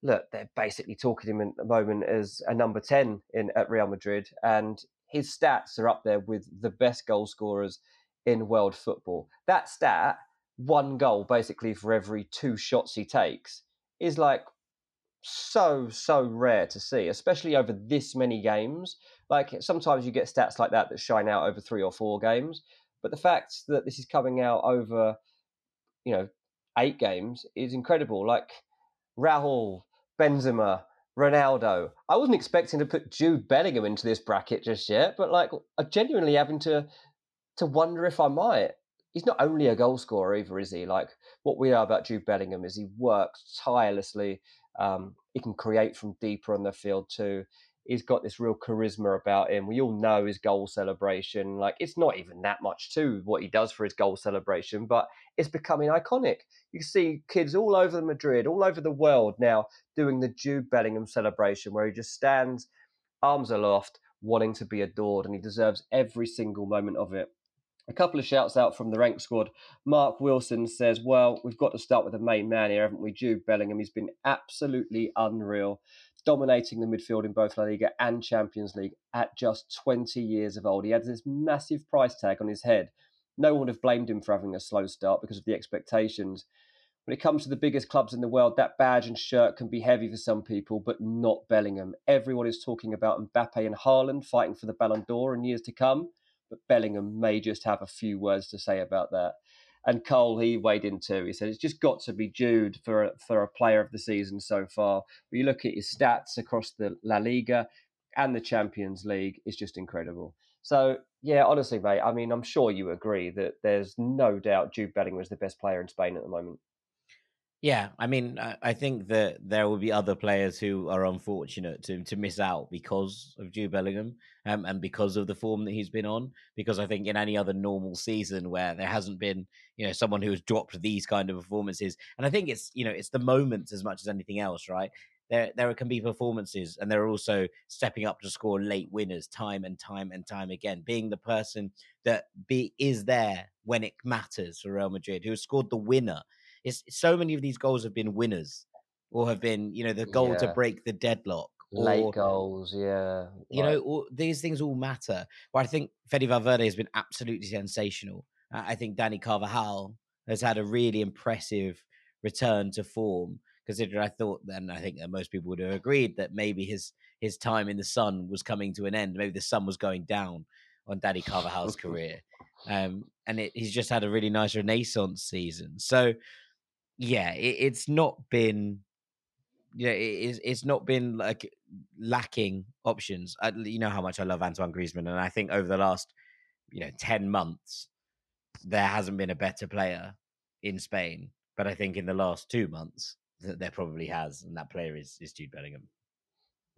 look, they're basically talking him at the moment as a number ten in at Real Madrid, and his stats are up there with the best goal scorers in world football. That stat, one goal basically for every two shots he takes, is like so so rare to see, especially over this many games. Like sometimes you get stats like that that shine out over three or four games, but the fact that this is coming out over, you know, eight games is incredible. Like Raul, Benzema, Ronaldo. I wasn't expecting to put Jude Bellingham into this bracket just yet, but like I'm genuinely having to to wonder if I might. He's not only a goal scorer either, is he? Like what we know about Jude Bellingham is he works tirelessly um, he can create from deeper on the field too. He's got this real charisma about him. We all know his goal celebration. Like it's not even that much to what he does for his goal celebration, but it's becoming iconic. You see kids all over Madrid, all over the world now doing the Jude Bellingham celebration where he just stands arms aloft, wanting to be adored, and he deserves every single moment of it. A couple of shouts out from the rank squad. Mark Wilson says, Well, we've got to start with the main man here, haven't we? Jude Bellingham. He's been absolutely unreal, dominating the midfield in both La Liga and Champions League at just 20 years of old. He had this massive price tag on his head. No one would have blamed him for having a slow start because of the expectations. When it comes to the biggest clubs in the world, that badge and shirt can be heavy for some people, but not Bellingham. Everyone is talking about Mbappe and Haaland fighting for the Ballon d'Or in years to come but Bellingham may just have a few words to say about that. And Cole, he weighed in too. He said it's just got to be Jude for a, for a player of the season so far. But you look at his stats across the La Liga and the Champions League, it's just incredible. So yeah, honestly, mate, I mean, I'm sure you agree that there's no doubt Jude Bellingham is the best player in Spain at the moment. Yeah, I mean, I think that there will be other players who are unfortunate to to miss out because of Jude Bellingham um, and because of the form that he's been on. Because I think in any other normal season where there hasn't been, you know, someone who has dropped these kind of performances, and I think it's you know it's the moments as much as anything else, right? There there can be performances, and there are also stepping up to score late winners time and time and time again, being the person that be is there when it matters for Real Madrid, who has scored the winner it's so many of these goals have been winners or have been, you know, the goal yeah. to break the deadlock. Late goals, yeah. You know, all, these things all matter. But I think Fede Valverde has been absolutely sensational. I think Danny Carvajal has had a really impressive return to form. Considering I thought, then I think that most people would have agreed that maybe his his time in the sun was coming to an end. Maybe the sun was going down on Danny Carvajal's career, um, and it, he's just had a really nice renaissance season. So yeah, it, it's not been yeah, it's it's not been like lacking options. Uh, I, you know how much I love Antoine Griezmann, and I think over the last you know ten months there hasn't been a better player in Spain. But I think in the last two months that there probably has, and that player is is Jude Bellingham.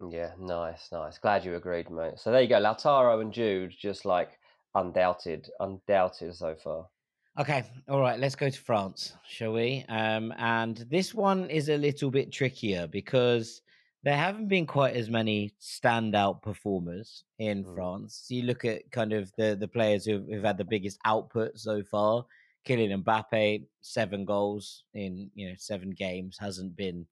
Yeah, nice, nice. Glad you agreed, mate. So there you go, Lautaro and Jude, just like undoubted, undoubted so far. Okay, all right, let's go to France, shall we? Um, and this one is a little bit trickier because there haven't been quite as many standout performers in mm. France. You look at kind of the the players who've, who've had the biggest output so far. Kylian Mbappe, seven goals in you know seven games, hasn't been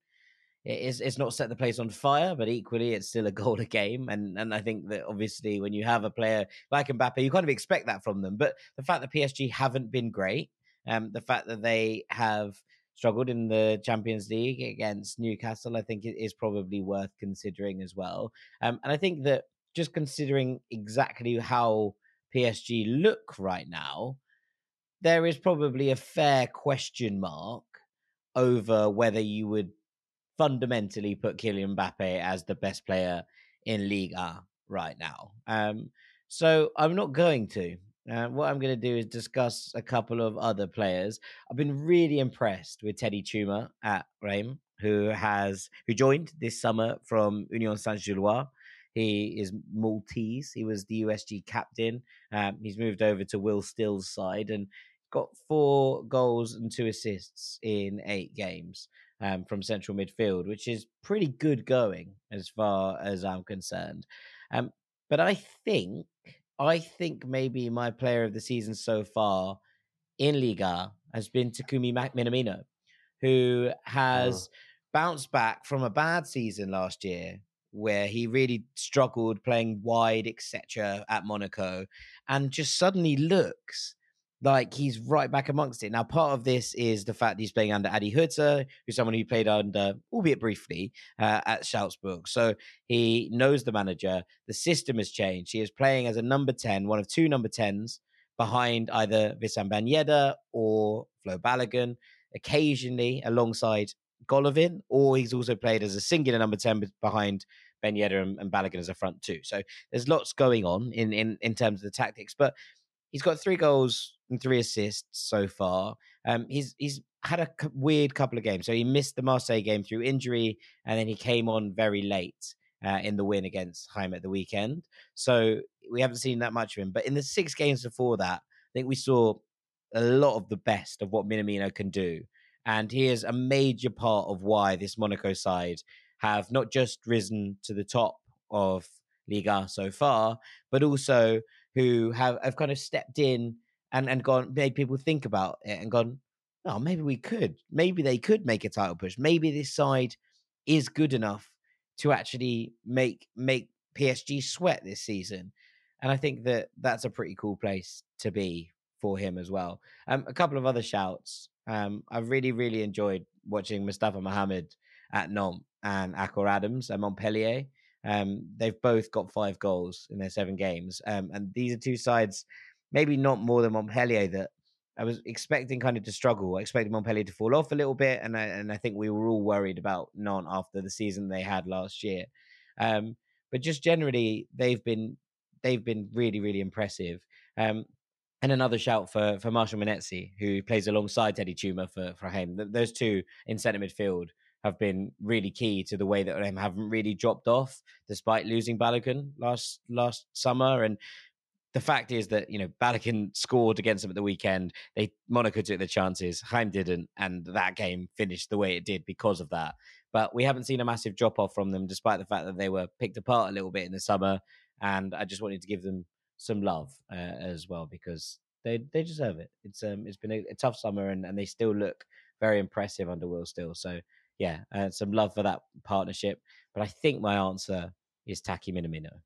it's it's not set the place on fire, but equally it's still a goal a game. And and I think that obviously when you have a player like Mbappe, you kind of expect that from them. But the fact that PSG haven't been great, um, the fact that they have struggled in the Champions League against Newcastle, I think it is probably worth considering as well. Um, and I think that just considering exactly how PSG look right now, there is probably a fair question mark over whether you would fundamentally put Kylian Mbappe as the best player in Ligue right now. Um, so I'm not going to. Uh, what I'm going to do is discuss a couple of other players. I've been really impressed with Teddy Teuma at Reims, who has who joined this summer from Union Saint Gilloise. He is Maltese. He was the USG captain. Um, he's moved over to Will Still's side and got four goals and two assists in eight games um, from central midfield, which is pretty good going as far as I'm concerned. Um, but I think, I think maybe my player of the season so far in Ligue has been Takumi Minamino, who has oh. bounced back from a bad season last year where he really struggled playing wide, etc., at Monaco, and just suddenly looks like he's right back amongst it. Now, part of this is the fact he's playing under Adi Hütter, who's someone who played under, albeit briefly, uh, at Salzburg. So he knows the manager. The system has changed. He is playing as a number 10, one of two number 10s behind either Wissam Ben Yedder or Flo Balogun, occasionally alongside Golovin, or he's also played as a singular number 10 behind Ben Yedder and, and Balogun as a front two. So there's lots going on in, in, in terms of the tactics. But he's got three goals and three assists so far. Um, he's he's had a weird couple of games. So he missed the Marseille game through injury, and then he came on very late uh, in the win against Reims at the weekend. So we haven't seen that much of him. But in the six games before that, I think we saw a lot of the best of what Minamino can do. And he is a major part of why this Monaco side have not just risen to the top of Ligue so far, but also who have, have kind of stepped in and, and gone, made people think about it and gone, oh, maybe we could. Maybe they could make a title push. Maybe this side is good enough to actually make make PSG sweat this season. And I think that that's a pretty cool place to be for him as well. Um, a couple of other shouts. Um, I've really, really enjoyed watching Mustafa Mohamed at Nantes and Akor Adams at Montpellier. Um, they've both got five goals in their seven games. Um, and these are two sides, maybe not more than Montpellier, that I was expecting kind of to struggle. I expected Montpellier to fall off a little bit. And I, and I think we were all worried about Nantes after the season they had last year. Um, but just generally, they've been they've been really, really impressive. Um, and another shout for for Marshall Munetsi, who plays alongside Teddy Teuma for for Reims. Those two in centre midfield have been really key to the way that they haven't really dropped off despite losing Balogun last last summer. And the fact is that you know Balogun scored against them at the weekend. They Monaco took the chances, Reims didn't, and that game finished the way it did because of that. But we haven't seen a massive drop off from them, despite the fact that they were picked apart a little bit in the summer. And I just wanted to give them some love uh, as well because they they deserve it. It's um it's been a, a tough summer and, and they still look very impressive under Will Still. So yeah, uh, some love for that partnership. But I think my answer is Taki Minamino.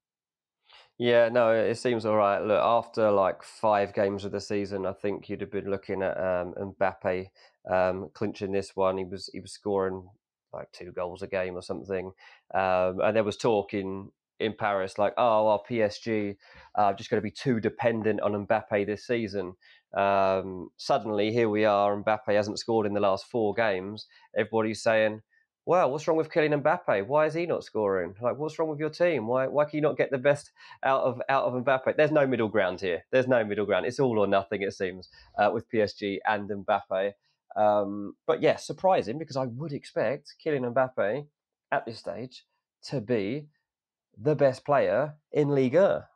Yeah, no, it seems all right. Look, after like five games of the season, I think you'd have been looking at um, Mbappe um, clinching this one. He was he was scoring like two goals a game or something, um, and there was talk in in Paris like, oh, our PSG are just going to be too dependent on Mbappe this season. Um, suddenly, here we are. Mbappe hasn't scored in the last four games. Everybody's saying, "Well, what's wrong with Kylian Mbappe? Why is he not scoring? Like, what's wrong with your team? Why why can you not get the best out of out of Mbappe?" There's no middle ground here. There's no middle ground. It's all or nothing. It seems uh, with PSG and Mbappe. Um, but yeah, surprising because I would expect Kylian Mbappe at this stage to be the best player in Ligue. There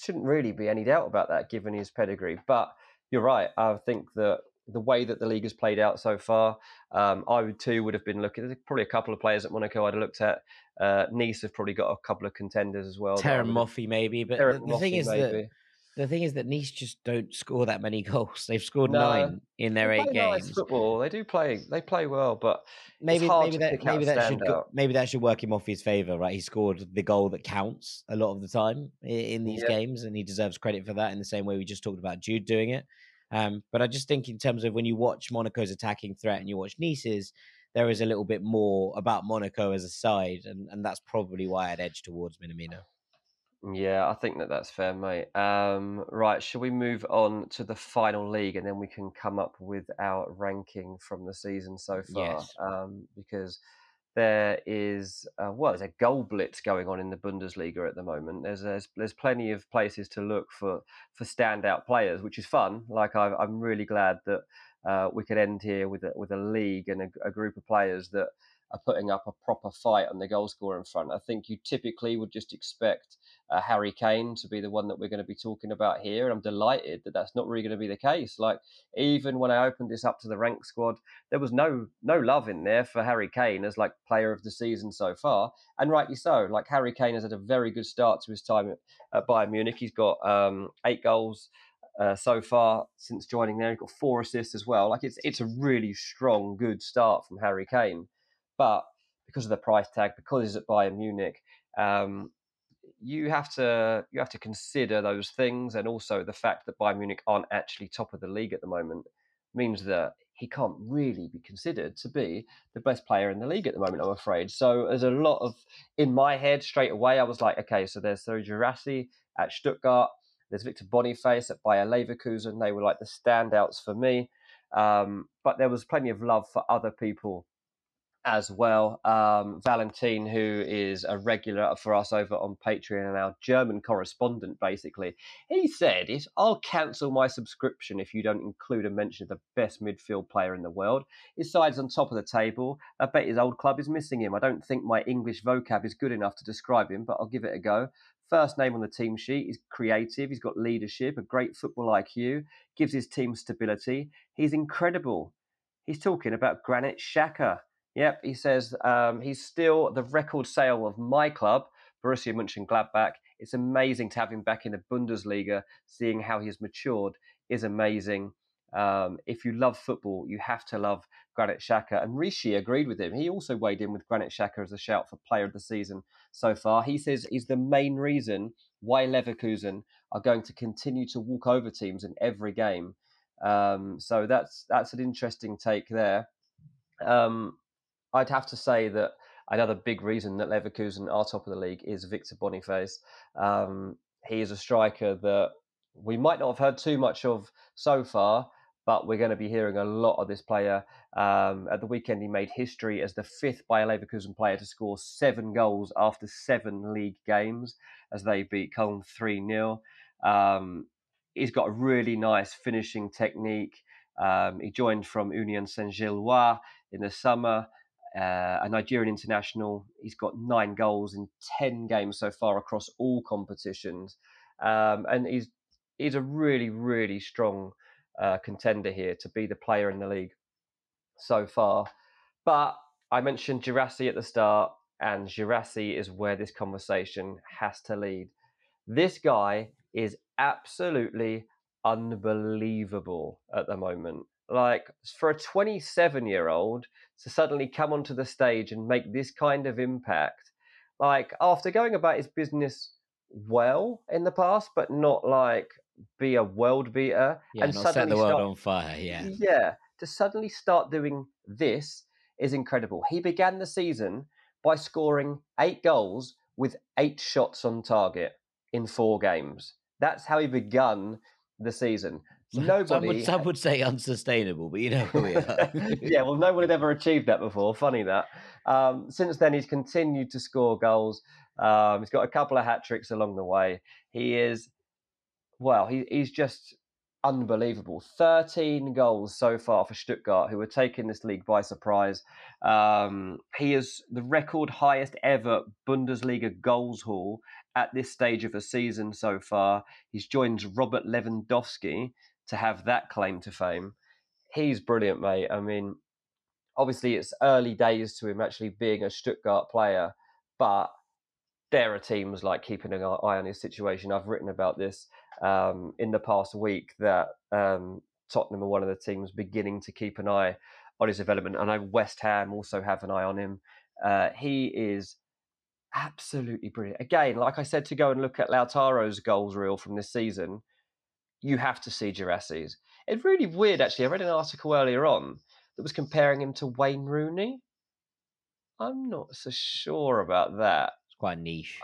shouldn't really be any doubt about that given his pedigree. But you're right. I think that the way that the league has played out so far, um, I would too would have been looking. There's probably a couple of players at Monaco I'd have looked at. Uh, nice have probably got a couple of contenders as well. Terem Moffi maybe, but the, the thing is maybe. that the thing is that Nice just don't score that many goals. They've scored no, nine in their eight games. Nice football. They do play. They play well, but maybe maybe that maybe that should go, maybe that should work him off his favor, right? He scored the goal that counts a lot of the time in, in these yeah. games, and he deserves credit for that. In the same way we just talked about Jude doing it. Um, but I just think in terms of when you watch Monaco's attacking threat and you watch Nice's, there is a little bit more about Monaco as a side, and, and that's probably why I'd edge towards Minamino. Yeah, I think that that's fair, mate. Um, right, shall we move on to the final league and then we can come up with our ranking from the season so far? Yes. Um, because there is uh, well, there's a goal blitz going on in the Bundesliga at the moment. There's there's, there's plenty of places to look for for standout players, which is fun. Like I, I'm really glad that uh, we could end here with a, with a league and a, a group of players that are putting up a proper fight on the goal scorer in front. I think you typically would just expect uh, Harry Kane to be the one that we're going to be talking about here, and I'm delighted that that's not really going to be the case. Like even when I opened this up to the rank squad, there was no no love in there for Harry Kane as like player of the season so far, and rightly so. Like Harry Kane has had a very good start to his time at, Bayern Munich. He's got um, eight goals. Uh, so far since joining there. He's got four assists as well. Like it's it's a really strong, good start from Harry Kane. But because of the price tag, because he's at Bayern Munich, um, you have to you have to consider those things, and also the fact that Bayern Munich aren't actually top of the league at the moment means that he can't really be considered to be the best player in the league at the moment. I'm afraid. So there's a lot of in my head straight away. I was like, okay, so there's Serhou Guirassy at Stuttgart. There's Victor Boniface at Bayer Leverkusen. They were like the standouts for me. Um, but there was plenty of love for other people as well. Um, Valentin, who is a regular for us over on Patreon and our German correspondent, basically, he said, "If I'll cancel my subscription if you don't include a mention of the best midfield player in the world. His side's on top of the table. I bet his old club is missing him. I don't think my English vocab is good enough to describe him, but I'll give it a go." First name on the team sheet. He's creative. He's got leadership, a great football IQ, gives his team stability. He's incredible. He's talking about Granit Xhaka. Yep, he says um, he's still the record sale of my club, Borussia Mönchengladbach. It's amazing to have him back in the Bundesliga. Seeing how he has matured is amazing. Um, if you love football, you have to love Granit Xhaka. And Rishi agreed with him. He also weighed in with Granit Xhaka as a shout for player of the season so far. He says he's the main reason why Leverkusen are going to continue to walk over teams in every game. Um, so that's that's an interesting take there. Um, I'd have to say that another big reason that Leverkusen are top of the league is Victor Boniface. Um, he is a striker that we might not have heard too much of so far, but we're going to be hearing a lot of this player. Um, at the weekend, he made history as the fifth Bayer Leverkusen player to score seven goals after seven league games as they beat Köln 3 0. Um, he's got a really nice finishing technique. Um, he joined from Union Saint Gilloise in the summer uh, a Nigerian international. He's got nine goals in ten games so far across all competitions, um, and he's he's a really really strong uh, contender here to be the player in the league so far. But I mentioned Guirassy at the start, and Guirassy is where this conversation has to lead. This guy is absolutely unbelievable at the moment. Like for a 27 year old to suddenly come onto the stage and make this kind of impact, like after going about his business well in the past, but not like be a world beater yeah, and suddenly set the world start, on fire. Yeah, yeah. To suddenly start doing this is incredible. He began the season by scoring eight goals with eight shots on target in four games. That's how he begun the season. Nobody. Some would, some would say unsustainable, but you know who we are. yeah, well, no one had ever achieved that before. Funny that. Um, since then, he's continued to score goals. Um, he's got a couple of hat tricks along the way. He is, well, he, he's just unbelievable. 13 goals so far for Stuttgart, who are taking this league by surprise. Um, he is the record highest ever Bundesliga goals haul at this stage of the season so far. He's joined Robert Lewandowski to have that claim to fame. He's brilliant, mate. I mean, obviously it's early days to him actually being a Stuttgart player, but there are teams like keeping an eye on his situation. I've written about this um, in the past week that um, Tottenham are one of the teams beginning to keep an eye on his development. I know West Ham also have an eye on him. Uh, he is absolutely brilliant. Again, like I said, to go and look at Lautaro's goals reel from this season, you have to see Guirassy's. It's really weird, actually. I read an article earlier on that was comparing him to Wayne Rooney. I'm not so sure about that. It's quite niche.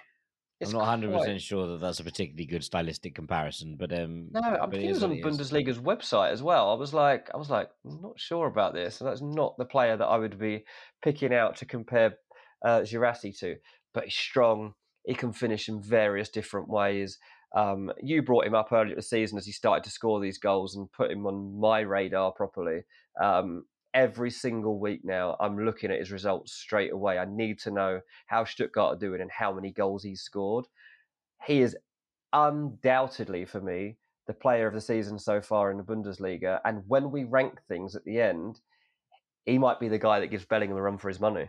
I'm not 100 quite... percent sure that that's a particularly good stylistic comparison, but um, no, I'm but it was on Bundesliga's website as well. I was like, I was like, I'm not sure about this, and that's not the player that I would be picking out to compare uh, Guirassy to. But he's strong. He can finish in various different ways. Um, you brought him up earlier the season as he started to score these goals and put him on my radar properly. Um, every single week now, I'm looking at his results straight away. I need to know how Stuttgart are doing and how many goals he's scored. He is undoubtedly, for me, the player of the season so far in the Bundesliga. And when we rank things at the end, he might be the guy that gives Bellingham a run for his money.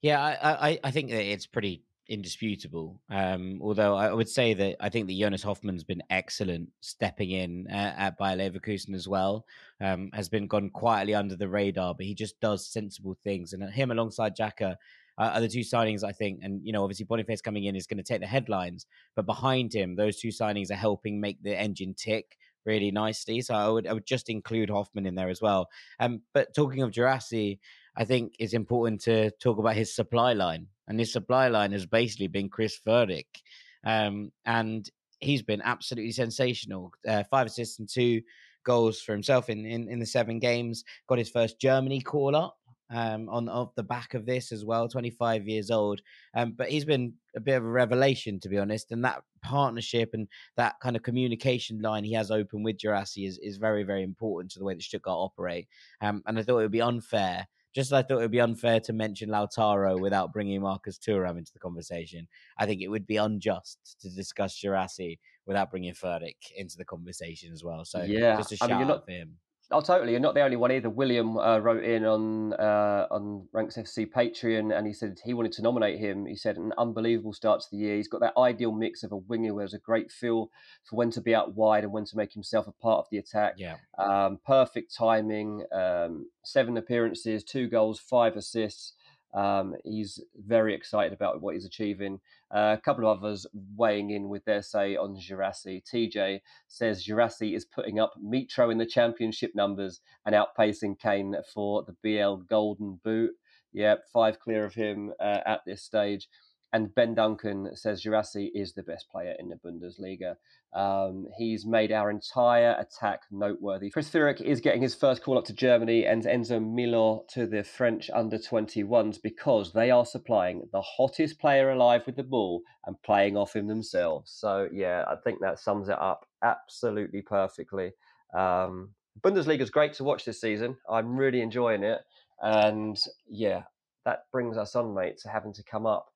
Yeah, I, I, I think that it's pretty indisputable. Um, although I would say that I think that Jonas Hofmann's been excellent stepping in uh, at Bayer Leverkusen as well. Um, has been gone quietly under the radar, but he just does sensible things. And him alongside Xhaka uh, are the two signings I think. And you know, obviously Boniface coming in is going to take the headlines, but behind him, those two signings are helping make the engine tick really nicely. So I would I would just include Hofmann in there as well. Um, but talking of Guirassy, I think it's important to talk about his supply line and his supply line has basically been Chris Führich. Um, and he's been absolutely sensational. Uh, five assists and two goals for himself in, in, in the seven games. Got his first Germany call up um, on off the back of this as well. Twenty five years old, um, but he's been a bit of a revelation to be honest. And that partnership and that kind of communication line he has open with Guirassy is is very very important to the way that Stuttgart operate. Um, and I thought it would be unfair just as I thought it would be unfair to mention Lautaro without bringing Marcus Thuram into the conversation, I think it would be unjust to discuss Guirassy without bringing Führich into the conversation as well. So yeah, just a shout I mean, out not, for him. Oh, totally. You're not the only one either. William uh, wrote in on uh, on Ranks FC Patreon, and he said he wanted to nominate him. He said an unbelievable start to the year. He's got that ideal mix of a winger who has a great feel for when to be out wide and when to make himself a part of the attack. Yeah. Um, perfect timing. Um, seven appearances, two goals, five assists. Um, he's very excited about what he's achieving. Uh, a couple of others weighing in with their say on Guirassy. TJ says Guirassy is putting up Mitro in the championship numbers and outpacing Kane for the BL Golden Boot. Yep, five clear of him uh, at this stage. And Ben Duncan says Guirassy is the best player in the Bundesliga. Um, he's made our entire attack noteworthy. Chris Führich is getting his first call up to Germany and Enzo Millot to the French under 21s because they are supplying the hottest player alive with the ball and playing off him themselves. So, yeah, I think that sums it up absolutely perfectly. Um, Bundesliga is great to watch this season. I'm really enjoying it. And yeah, that brings us on, mate, to having to come up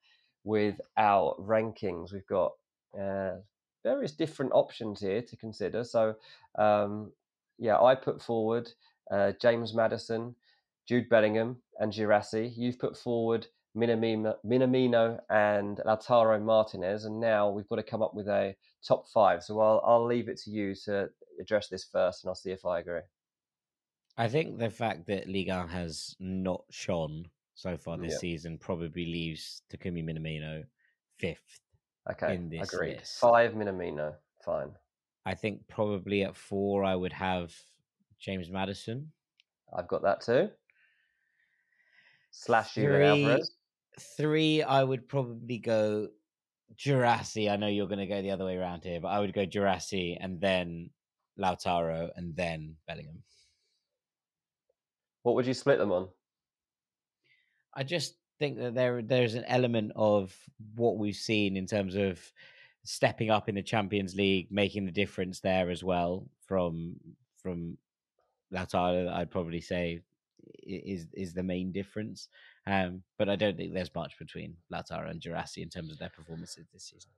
with our rankings. We've got uh, various different options here to consider. So, um, yeah, I put forward uh, James Maddison, Jude Bellingham, and Guirassy. You've put forward Minamino, Minamino and Lautaro Martinez, and now we've got to come up with a top five. So I'll I'll leave it to you to address this first, and I'll see if I agree. I think the fact that Ligue has not shone so far this yep. season probably leaves Takumi Minamino fifth. Okay, in this agreed. List. Five Minamino, fine. I think probably at four I would have James Maddison. I've got that too. Slash Julian Alvarez. Three, I would probably go Guirassy. I know you're going to go the other way around here, but I would go Guirassy and then Lautaro and then Bellingham. What would you split them on? I just think that there there's an element of what we've seen in terms of stepping up in the Champions League, making the difference there as well from from Lautaro. I'd probably say is is the main difference. Um, but I don't think there's much between Lautaro and Guirassy in terms of their performances this season.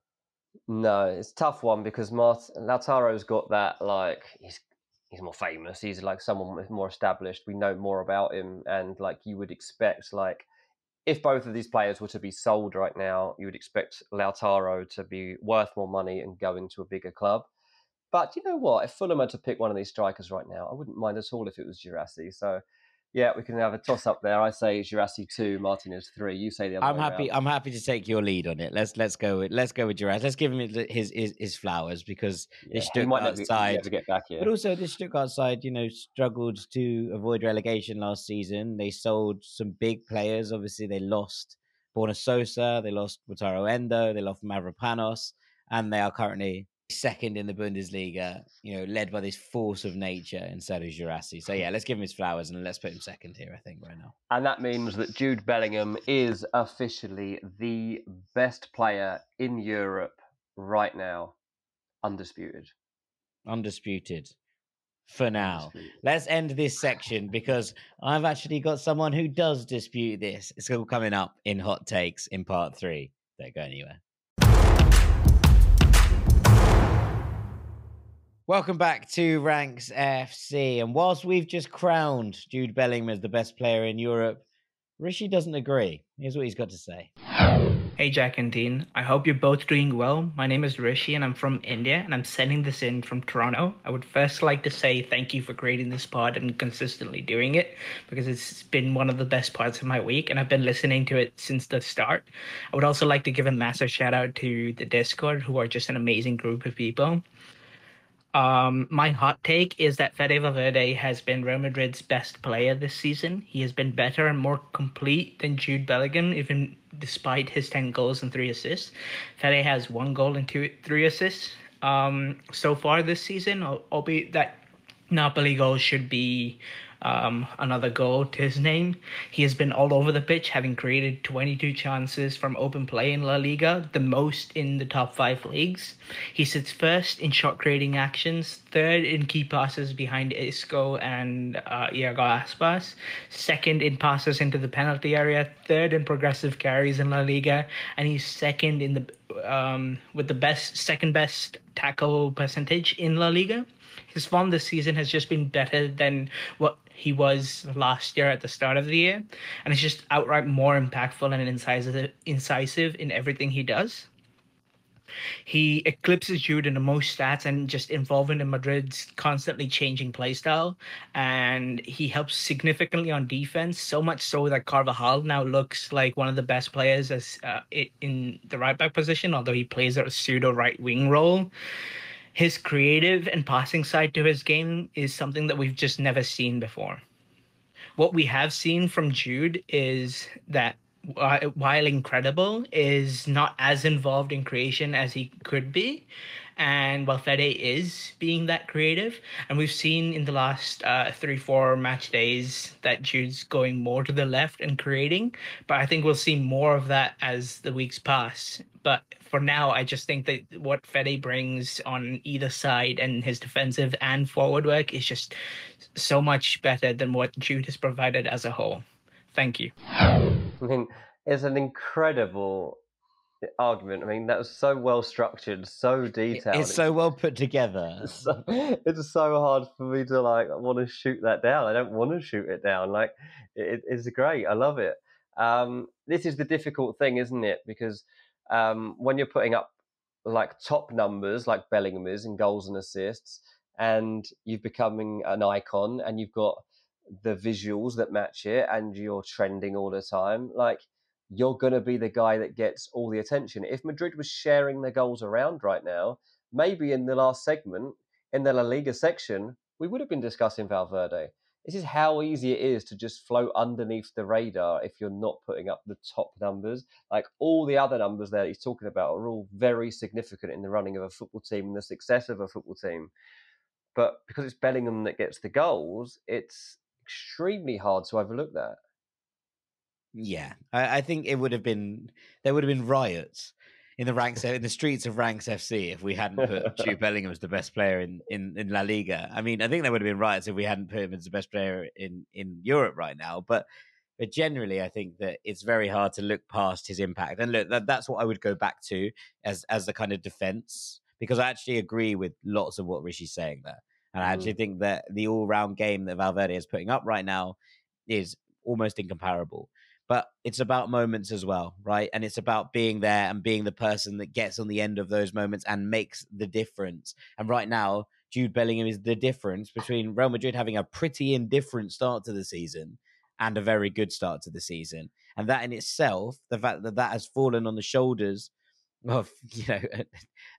No, it's tough one because Mart- Lautaro's got that like he's he's more famous. He's like someone more established. We know more about him, and like you would expect, like if both of these players were to be sold right now, you would expect Lautaro to be worth more money and go into a bigger club. But you know what? If Fulham had to pick one of these strikers right now, I wouldn't mind at all if it was Guirassy. So yeah, we can have a toss up there. I say Guirassy two, Martinez three. You say the other. I'm happy. Around. I'm happy to take your lead on it. Let's let's go with let's go with Guirassy. Let's give him his his, his flowers because yeah, this Stuttgart side, get back here. but also this Stuttgart side, you know, struggled to avoid relegation last season. They sold some big players. Obviously, they lost Borna Sosa, they lost Wataru Endo, they lost Mavropanos, and they are currently second in the Bundesliga, you know, led by this force of nature in Serhou Guirassy. So yeah, let's give him his flowers and let's put him second here, I think, right now. And that means that Jude Bellingham is officially the best player in Europe right now. Undisputed. Undisputed. For now. Let's end this section because I've actually got someone who does dispute this. It's all coming up in hot takes in part three. Don't go anywhere. Welcome back to Ranks FC. And whilst we've just crowned Jude Bellingham as the best player in Europe, Rishi doesn't agree. Here's what he's got to say. Hey, Jack and Dean. I hope you're both doing well. My name is Rishi and I'm from India and I'm sending this in from Toronto. I would first like to say thank you for creating this pod and consistently doing it because it's been one of the best parts of my week and I've been listening to it since the start. I would also like to give a massive shout out to the Discord, who are just an amazing group of people. Um, my hot take is that Fede Valverde has been Real Madrid's best player this season. He has been better and more complete than Jude Bellingham, even despite his 10 goals and three assists. Fede has one goal and two, three assists um, so far this season, albeit that Napoli goals should be um, another goal to his name. He has been all over the pitch, having created 22 chances from open play in La Liga, the most in the top five leagues. He sits first in shot creating actions, third in key passes behind Isco and uh, Iago Aspas, second in passes into the penalty area, third in progressive carries in La Liga, and he's second in the um, with the best second best tackle percentage in La Liga his form this season has just been better than what he was last year at the start of the year, and it's just outright more impactful and incisive, incisive in everything he does. He eclipses Jude in the most stats and just involvement in Madrid's constantly changing playstyle. And he helps significantly on defense, so much so that Carvajal now looks like one of the best players as uh, in the right back position, although he plays a pseudo right wing role his creative and passing side to his game is something that we've just never seen before. What we have seen from Jude is that while incredible, is not as involved in creation as he could be. And while Fede is being that creative, and we've seen in the last uh, three, four match days that Jude's going more to the left and creating, but I think we'll see more of that as the weeks pass. But for now, I just think that what Fede brings on either side and his defensive and forward work is just so much better than what Jude has provided as a whole. Thank you. I mean, it's an incredible argument. I mean, that was so well structured, so detailed. It's, it's so well put together. It's so, it's so, hard for me to like want to shoot that down. I don't want to shoot it down. Like, it, it's great. I love it. Um, this is the difficult thing, isn't it? Because um, when you're putting up like top numbers, like Bellingham is in goals and assists, and you're becoming an icon, and you've got the visuals that match it, and you're trending all the time, like you're going to be the guy that gets all the attention. If Madrid was sharing their goals around right now, maybe in the last segment in the La Liga section, we would have been discussing Valverde. This is how easy it is to just float underneath the radar if you're not putting up the top numbers. Like all the other numbers there he's talking about are all very significant in the running of a football team and the success of a football team. But because it's Bellingham that gets the goals, it's extremely hard to overlook that. Yeah, I, I, think it would have been there would have been riots in the ranks in the streets of Ranks FC if we hadn't put Jude Bellingham as the best player in, in, in La Liga. I mean, I think there would have been riots if we hadn't put him as the best player in in Europe right now. But but generally, I think that it's very hard to look past his impact. And look, that, that's what I would go back to as as the kind of defense because I actually agree with lots of what Rishi's saying there. And I actually mm. think that the all round game that Valverde is putting up right now is almost incomparable but it's about moments as well, right? And it's about being there and being the person that gets on the end of those moments and makes the difference. And right now, Jude Bellingham is the difference between Real Madrid having a pretty indifferent start to the season and a very good start to the season. And that in itself, the fact that that has fallen on the shoulders of you know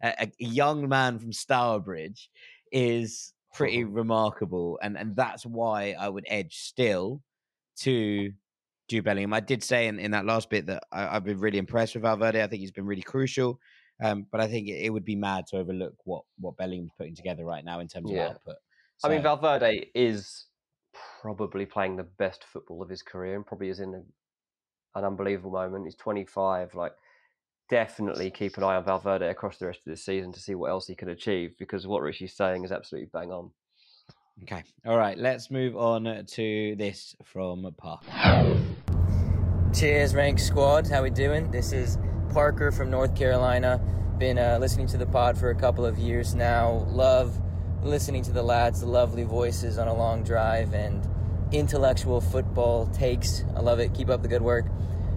a, a young man from Stourbridge is pretty remarkable, and and that's why I would edge still to Jude Bellingham. I did say in, in that last bit that I, have been really impressed with Valverde. I think he's been really crucial. Um, but I think it, it, would be mad to overlook what what Bellingham's putting together right now in terms yeah. of output. So, I mean, Valverde is probably playing the best football of his career and probably is in a, an unbelievable moment. He's 25. Like, definitely keep an eye on Valverde across the rest of the season to see what else he can achieve because what Rishi's saying is absolutely bang on. Okay. All right. Let's move on to this from Parker. Cheers, Rank Squad. How we doing? This is Parker from North Carolina. Been uh, listening to the pod for a couple of years now. Love listening to the lads, the lovely voices on a long drive, and intellectual football takes. I love it. Keep up the good work.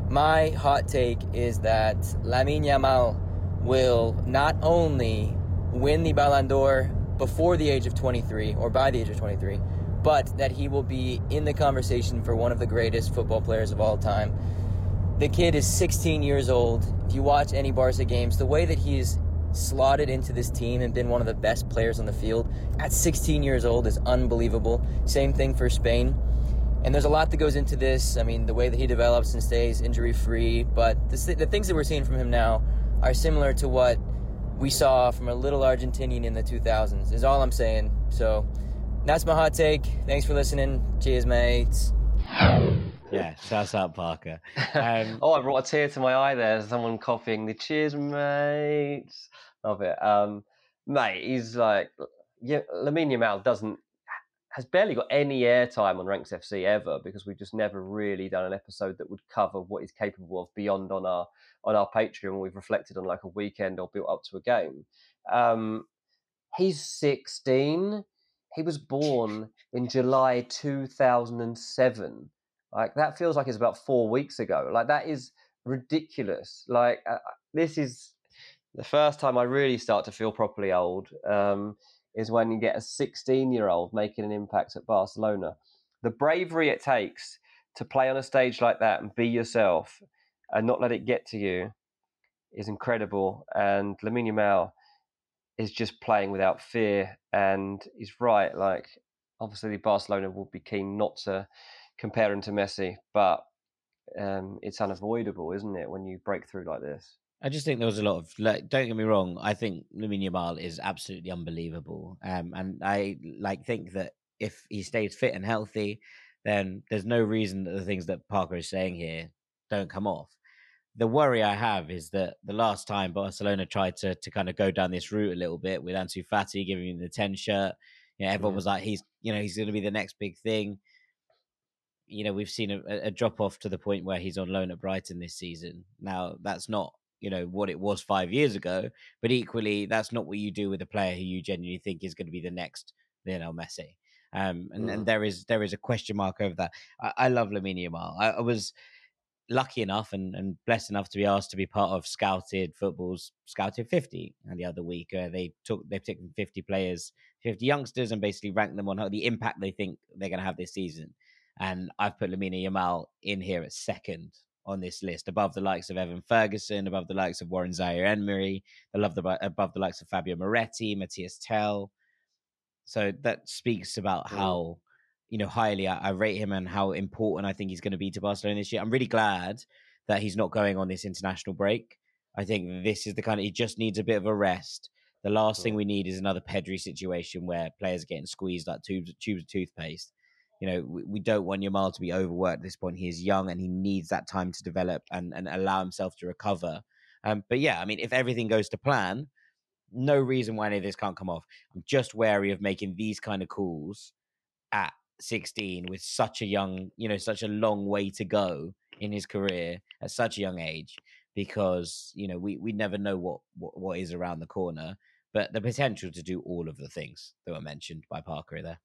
My hot take is that Lamine Yamal will not only win the Ballon d'Or before the age of 23 or by the age of 23, but that he will be in the conversation for one of the greatest football players of all time. The kid is 16 years old. If you watch any Barca games, the way that he's slotted into this team and been one of the best players on the field at 16 years old is unbelievable. Same thing for Spain. And there's a lot that goes into this. I mean, the way that he develops and stays injury free, but the, the things that we're seeing from him now are similar to what we saw from a little Argentinian in the 2000s, is all I'm saying. So that's my hot take. Thanks for listening. Cheers, mates. Yeah, shouts out Parker. Um, oh, I brought a tear to my eye there. Someone coughing. the cheers, mates. Love it. Um, mate, he's like, yeah, Lamine Yamal doesn't has barely got any airtime on Ranks FC ever because we've just never really done an episode that would cover what he's capable of beyond on our on our Patreon. We've reflected on like a weekend or built up to a game. Um, he's 16. He was born in July 2007. Like that feels like it's about four weeks ago. Like that is ridiculous. Like uh, this is the first time I really start to feel properly old. Um, is when you get a 16 year old making an impact at Barcelona. The bravery it takes to play on a stage like that and be yourself and not let it get to you is incredible. And Lamine Yamal is just playing without fear. And he's right. Like, obviously, Barcelona will be keen not to compare him to Messi, but um, it's unavoidable, isn't it, when you break through like this? I just think there was a lot of. Like, don't get me wrong. I think Lamine Yamal is absolutely unbelievable, um, and I like think that if he stays fit and healthy, then there's no reason that the things that Parker is saying here don't come off the worry I have is that the last time Barcelona tried to to kind of go down this route a little bit with Ansu Fati giving him the ten shirt, you know, everyone yeah. was like, he's you know he's going to be the next big thing. You know, we've seen a, a drop off to the point where he's on loan at Brighton this season. Now that's not you know what it was five years ago, but equally that's not what you do with a player who you genuinely think is going to be the next Lionel Messi. Um, and, and there is there is a question mark over that. I, I love Lamine Yamal. I, I was lucky enough and, and blessed enough to be asked to be part of Scouted Football's Scouted 50 and the other week. Uh, they took they've taken 50 players, 50 youngsters, and basically ranked them on how the impact they think they're going to have this season. And I've put Lamine Yamal in here at second on this list, above the likes of Evan Ferguson, above the likes of Warren Zaïre-Emery, above the, above the likes of Fabio Miretti, Mathys Tel. So that speaks about how you know, highly. I, I rate him and how important I think he's going to be to Barcelona this year. I'm really glad that he's not going on this international break. I think this is the kind of he just needs a bit of a rest. The last thing we need is another Pedri situation where players are getting squeezed like tubes, tubes of toothpaste. You know, we, we don't want Yamal to be overworked at this point. He is young and he needs that time to develop and, and allow himself to recover. Um, but yeah, I mean, if everything goes to plan, no reason why any of this can't come off. I'm just wary of making these kind of calls at 16 with such a young, you know, such a long way to go in his career at such a young age because, you know, we, we never know what, what, what is around the corner, but the potential to do all of the things that were mentioned by Parker there.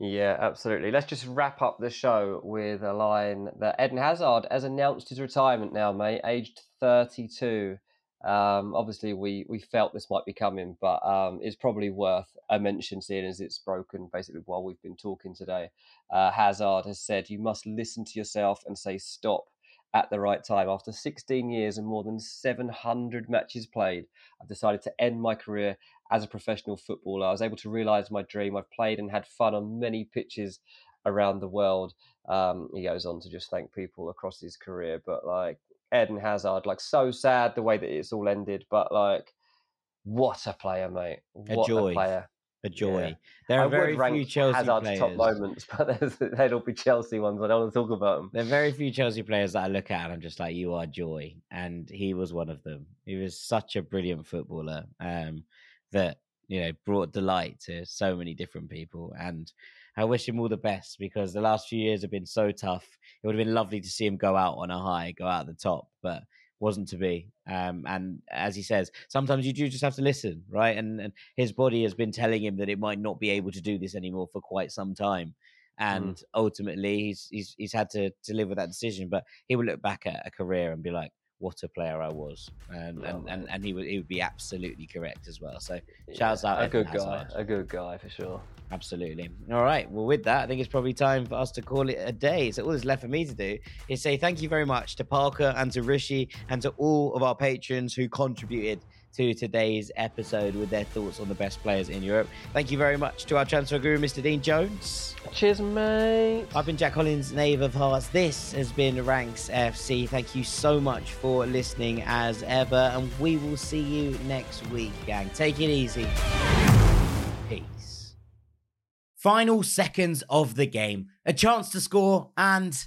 Yeah, absolutely. Let's just wrap up the show with a line that Eden Hazard has announced his retirement now, mate, aged 32. Um, obviously, we we felt this might be coming, but um, it's probably worth a mention, seeing as it's broken basically while we've been talking today. Uh, Hazard has said, "You must listen to yourself and say stop." At the right time. After 16 years and more than 700 matches played, I've decided to end my career as a professional footballer. I was able to realise my dream. I've played and had fun on many pitches around the world. Um, he goes on to just thank people across his career, but like Eden Hazard, like so sad the way that it's all ended, but like what a player, mate! What a, joy. player! A joy. Yeah. There I are very would rank few Chelsea Hazard's players. top moments, but there's, they'd all be Chelsea ones. I don't want to talk about them. There are very few Chelsea players that I look at and I'm just like, you are joy. And he was one of them. He was such a brilliant footballer um, that, you know, brought delight to so many different people. And I wish him all the best because the last few years have been so tough. It would have been lovely to see him go out on a high, go out at the top, but wasn't to be. Um, and as he says, sometimes you do just have to listen, right? And, and his body has been telling him that it might not be able to do this anymore for quite some time. And ultimately, he's, he's he's had to, to live with that decision. But he will look back at a career and be like, "What a player I was," and Yeah, and, and and he would he would be absolutely correct as well. So Yeah, Shouts out a good guy, a good guy for sure. Absolutely. All right. Well, with that, I think it's probably time for us to call it a day. So all that's left for me to do is say thank you very much to Parker and to Rishi and to all of our patrons who contributed to today's episode with their thoughts on the best players in Europe. Thank you very much to our transfer guru, Mr. Dean Jones. Cheers, mate. I've been Jack Collins, Knave of Hearts. This has been Ranks FC. Thank you so much for listening as ever, and we will see you next week, gang. Take it easy. Peace. Final seconds of the game. A chance to score, and